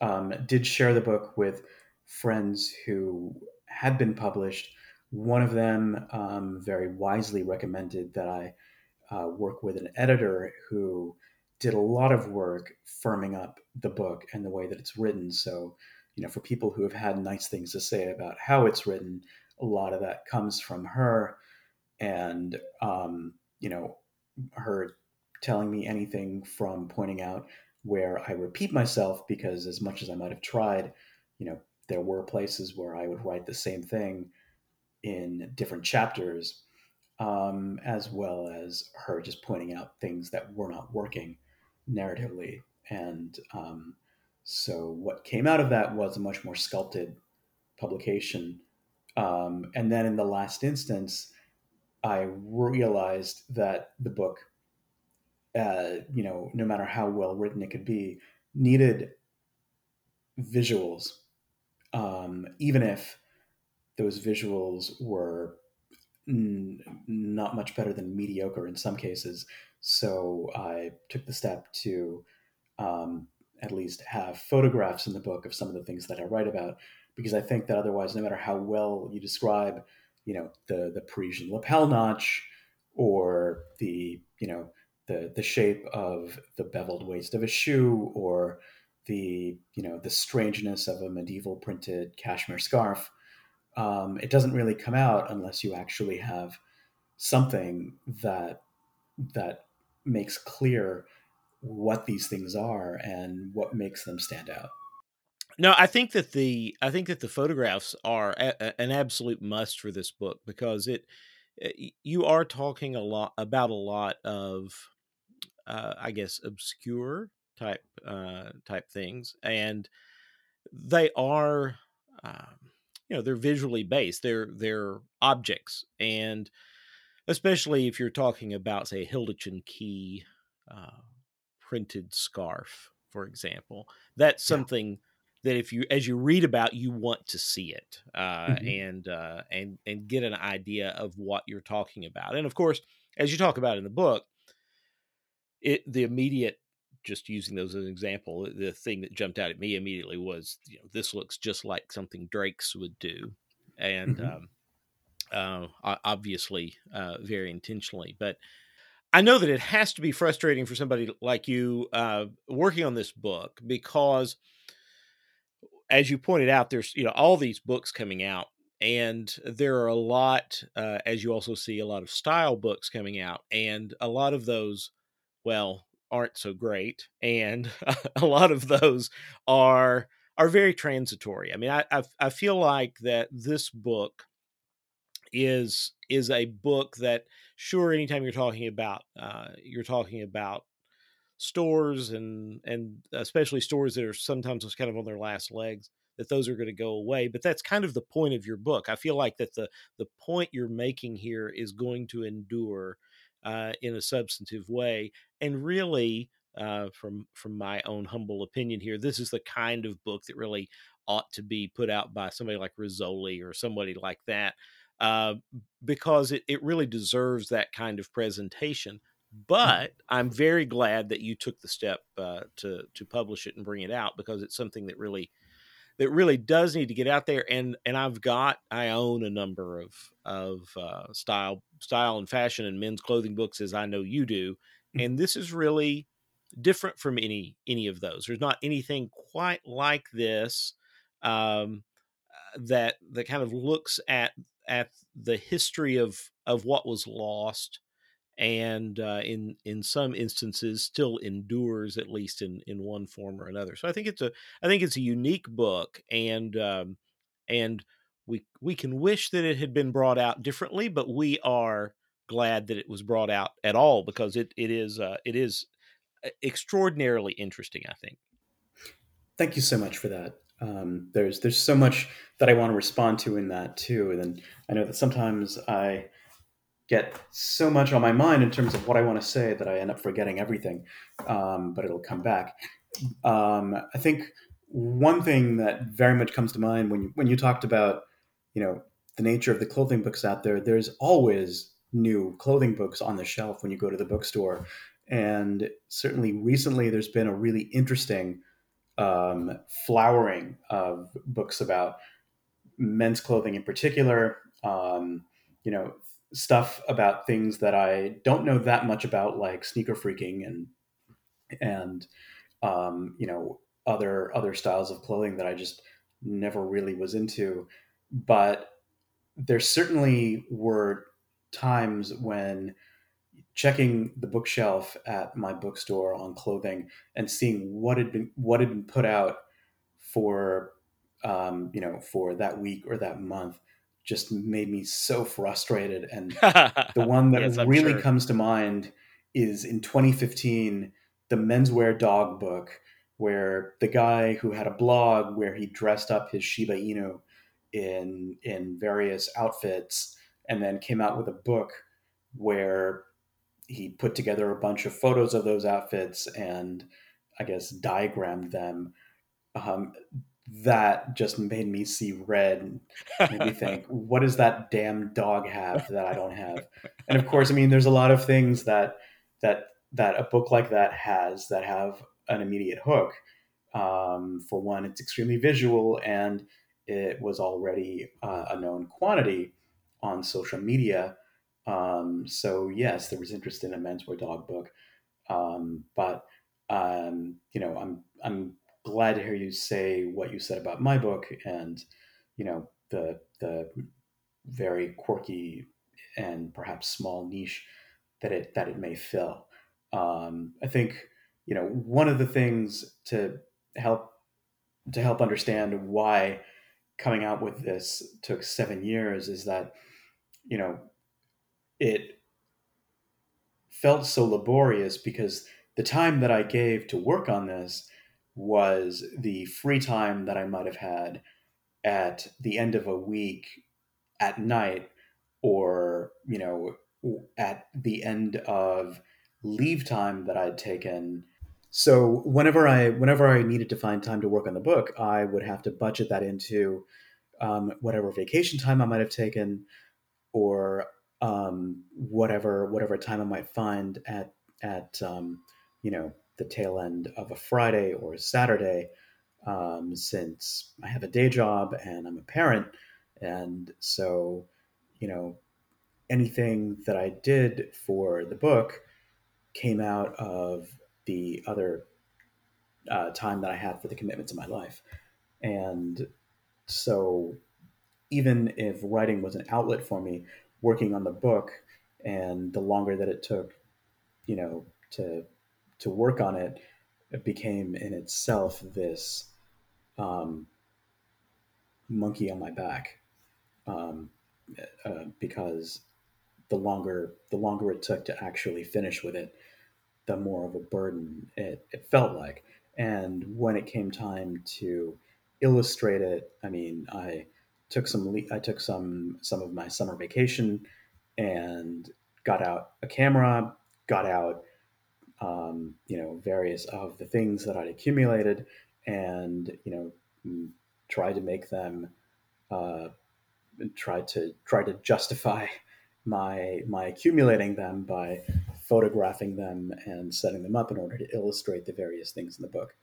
um, did share the book with friends who had been published. One of them um, very wisely recommended that I uh, work with an editor who did a lot of work firming up the book and the way that it's written. So, you know, for people who have had nice things to say about how it's written, a lot of that comes from her. And, um, you know, her telling me anything from pointing out where I repeat myself because as much as I might have tried, you know, there were places where I would write the same thing in different chapters, um, as well as her just pointing out things that were not working narratively. And um, so what came out of that was a much more sculpted publication. Um, and then in the last instance, I realized that the book uh, you know, no matter how well written it could be, needed visuals, um, even if those visuals were n- not much better than mediocre in some cases. So I took the step to um, at least have photographs in the book of some of the things that I write about, because I think that otherwise, no matter how well you describe, you know, the the Parisian lapel notch or the you know the the shape of the beveled waist of a shoe or the you know the strangeness of a medieval printed cashmere scarf um, it doesn't really come out unless you actually have something that that makes clear what these things are and what makes them stand out no i think that the i think that the photographs are a, an absolute must for this book because it you are talking a lot about a lot of uh, I guess, obscure type uh, type things, and they are, um, you know, they're visually based. They're they're objects, and especially if you're talking about, say, a Hilditch Key uh, printed scarf, for example, that's something. Yeah. That if you, as you read about, you want to see it uh, mm-hmm. and uh, and and get an idea of what you're talking about, and of course, as you talk about in the book, it the immediate just using those as an example, the thing that jumped out at me immediately was, you know, this looks just like something Drake's would do, and mm-hmm. um, uh, obviously uh, very intentionally. But I know that it has to be frustrating for somebody like you uh, working on this book because, as you pointed out, there's you know all these books coming out, and there are a lot, uh, as you also see, a lot of style books coming out, and a lot of those well, aren't so great, and a lot of those are are very transitory. I mean, I, I I, feel like that this book is is a book that sure anytime you're talking about uh, you're talking about stores and and especially stores that are sometimes just kind of on their last legs that those are going to go away but that's kind of the point of your book i feel like that the the point you're making here is going to endure uh, in a substantive way. And really, uh, from from my own humble opinion here, this is the kind of book that really ought to be put out by somebody like Rizzoli or somebody like that, uh, because it, it really deserves that kind of presentation. But I'm very glad that you took the step uh, to to publish it and bring it out because it's something that really that really does need to get out there. And and I've got I own a number of of uh, style style and fashion and men's clothing books as I know you do. Mm. and this is really different from any any of those. There's not anything quite like this um, that that kind of looks at at the history of of what was lost and uh, in in some instances still endures at least in in one form or another. So I think it's a I think it's a unique book, and um, and we we can wish that it had been brought out differently, but we are glad that it was brought out at all because it it is uh, it is uh, extraordinarily interesting. I think. Thank you so much for that. Um, there's there's so much that I want to respond to in that too, and I know that sometimes I get so much on my mind in terms of what I want to say that I end up forgetting everything, um, but it'll come back. Um, I think one thing that very much comes to mind when you, when you talked about, you know, the nature of the clothing books out there, there's always new clothing books on the shelf when you go to the bookstore. And certainly recently, there's been a really interesting um, flowering of books about men's clothing in particular. Um, you know, stuff about things that I don't know that much about, like sneaker freaking and and um, you know other other styles of clothing that I just never really was into. But there certainly were times when checking the bookshelf at my bookstore on clothing and seeing what had been what had been put out for um, you know for that week or that month just made me so frustrated. And the one that yes, really sure. comes to mind is in 2015, the menswear dog book, where the guy who had a blog where he dressed up his Shiba Inu in in various outfits, and then came out with a book where he put together a bunch of photos of those outfits and I guess diagrammed them. Um, that just made me see red and made me think what does that damn dog have that i don't have? And of course i mean there's a lot of things that that that a book like that has that have an immediate hook. Um, for one it's extremely visual and it was already uh, a known quantity on social media. Um, so yes there was interest in a menswear dog book. Um, but um, you know i'm i'm glad to hear you say what you said about my book and you know the the very quirky and perhaps small niche that it that it may fill. Um, I think you know one of the things to help to help understand why coming out with this took seven years is that you know it felt so laborious because the time that I gave to work on this was the free time that I might have had at the end of a week at night or, you know, at the end of leave time that I'd taken. So whenever I whenever I needed to find time to work on the book, I would have to budget that into um, whatever vacation time I might have taken, or um, whatever whatever time I might find at at um, you know the tail end of a Friday or a Saturday, um, since I have a day job and I'm a parent. And so, you know, anything that I did for the book came out of the other uh, time that I had for the commitments of my life. And so, even if writing was an outlet for me, working on the book and the longer that it took, you know, to to work on it, it became in itself this um, monkey on my back um, uh, because the longer the longer it took to actually finish with it, the more of a burden it, it felt like. And when it came time to illustrate it, I mean, I took some I took some some of my summer vacation and got out a camera, got out um, you know, various of the things that I'd accumulated and, you know, try to make them, uh, try to try to justify my my accumulating them by photographing them and setting them up in order to illustrate the various things in the book.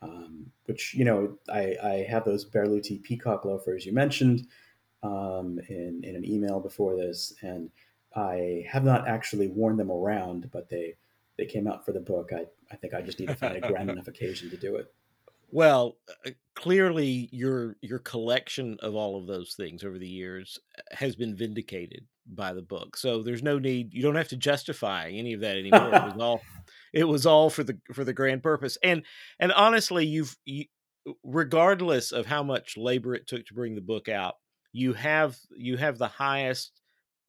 Um, which you know, I, I have those Berluti peacock loafers you mentioned um, in in an email before this, and I have not actually worn them around, but they they came out for the book. I, I think I just need to find a grand enough occasion to do it. Well, uh, clearly your your collection of all of those things over the years uh, has been vindicated by the book. So there's no need. You don't have to justify any of that anymore. it was all it was all for the for the grand purpose. And and honestly, you've you, regardless of how much labor it took to bring the book out, you have you have the highest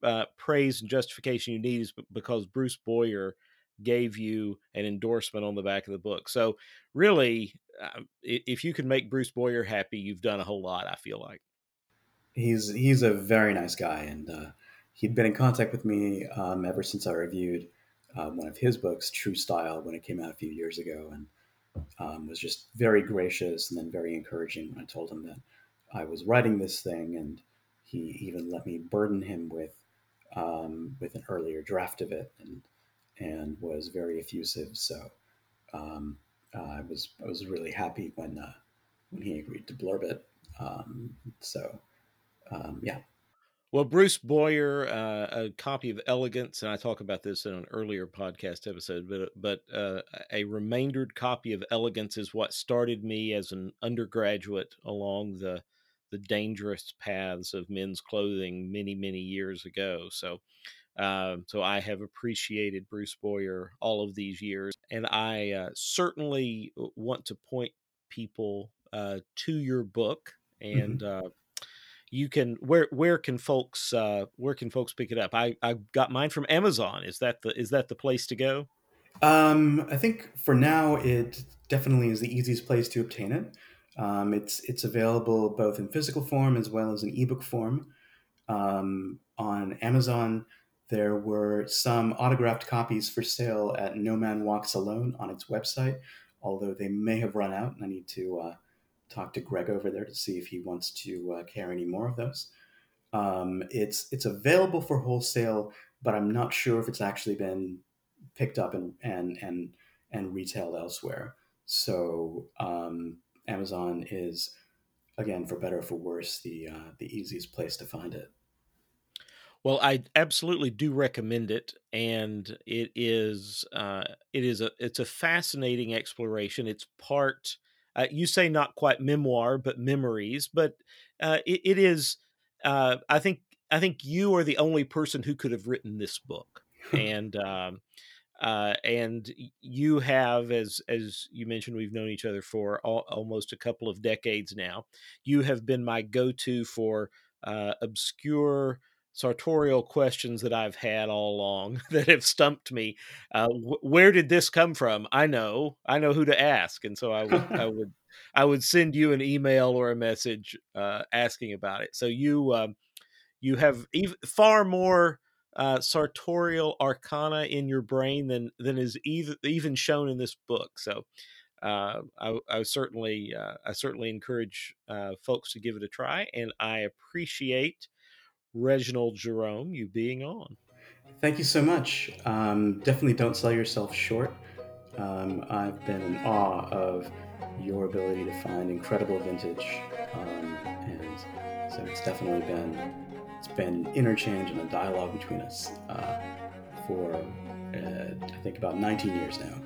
uh, praise and justification you need is because Bruce Boyer gave you an endorsement on the back of the book. So really, uh, if you can make Bruce Boyer happy, you've done a whole lot. I feel like he's he's a very nice guy, and uh, he'd been in contact with me um, ever since I reviewed um, one of his books, True Style, when it came out a few years ago, and um, was just very gracious and then very encouraging when I told him that I was writing this thing, and he even let me burden him with um, with an earlier draft of it, and and was very effusive. So um, uh, I was I was really happy when uh, when he agreed to blurb it. Um, so um, yeah. Well, Bruce Boyer, uh, a copy of Elegance, and I talk about this in an earlier podcast episode, but but uh, a remaindered copy of Elegance is what started me as an undergraduate along the the dangerous paths of men's clothing many many years ago. So, uh, so I have appreciated Bruce Boyer all of these years, and I uh, certainly want to point people uh, to your book and. Mm-hmm uh, you can where where can folks uh, where can folks pick it up? I I got mine from Amazon. Is that the is that the place to go? Um, I think for now it definitely is the easiest place to obtain it. Um, it's it's available both in physical form as well as in ebook form. Um, on Amazon, there were some autographed copies for sale at No Man Walks Alone on its website, although they may have run out, and I need to uh, talk to Greg over there to see if he wants to uh, carry any more of those. Um, it's it's available for wholesale, but I'm not sure if it's actually been picked up and and and and retailed elsewhere. So um, Amazon is, again, for better or for worse, the uh, the easiest place to find it. Well, I absolutely do recommend it, and it is uh, it is a it's a fascinating exploration. It's part uh, you say not quite memoir, but memories, but uh, it, it is. Uh, I think I think you are the only person who could have written this book, and um, uh, and you have, as as you mentioned, we've known each other for all, almost a couple of decades now. You have been my go-to for uh, obscure sartorial questions that I've had all along that have stumped me. Uh, wh- where did this come from? I know, I know who to ask, and so I would, I would, I would send you an email or a message uh, asking about it. So you, um, you have ev- far more uh, sartorial arcana in your brain than than is even even shown in this book. So. Uh, I, I, certainly, uh, I certainly encourage uh, folks to give it a try, and I appreciate Reginald Jerome, you being on. Thank you so much. Um, definitely don't sell yourself short. Um, I've been in awe of your ability to find incredible vintage, um, and so it's definitely been it's been an interchange and a dialogue between us uh, for uh, I think about 19 years now.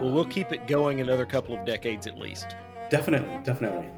Well, we'll um, keep it going another couple of decades at least. Definitely, definitely.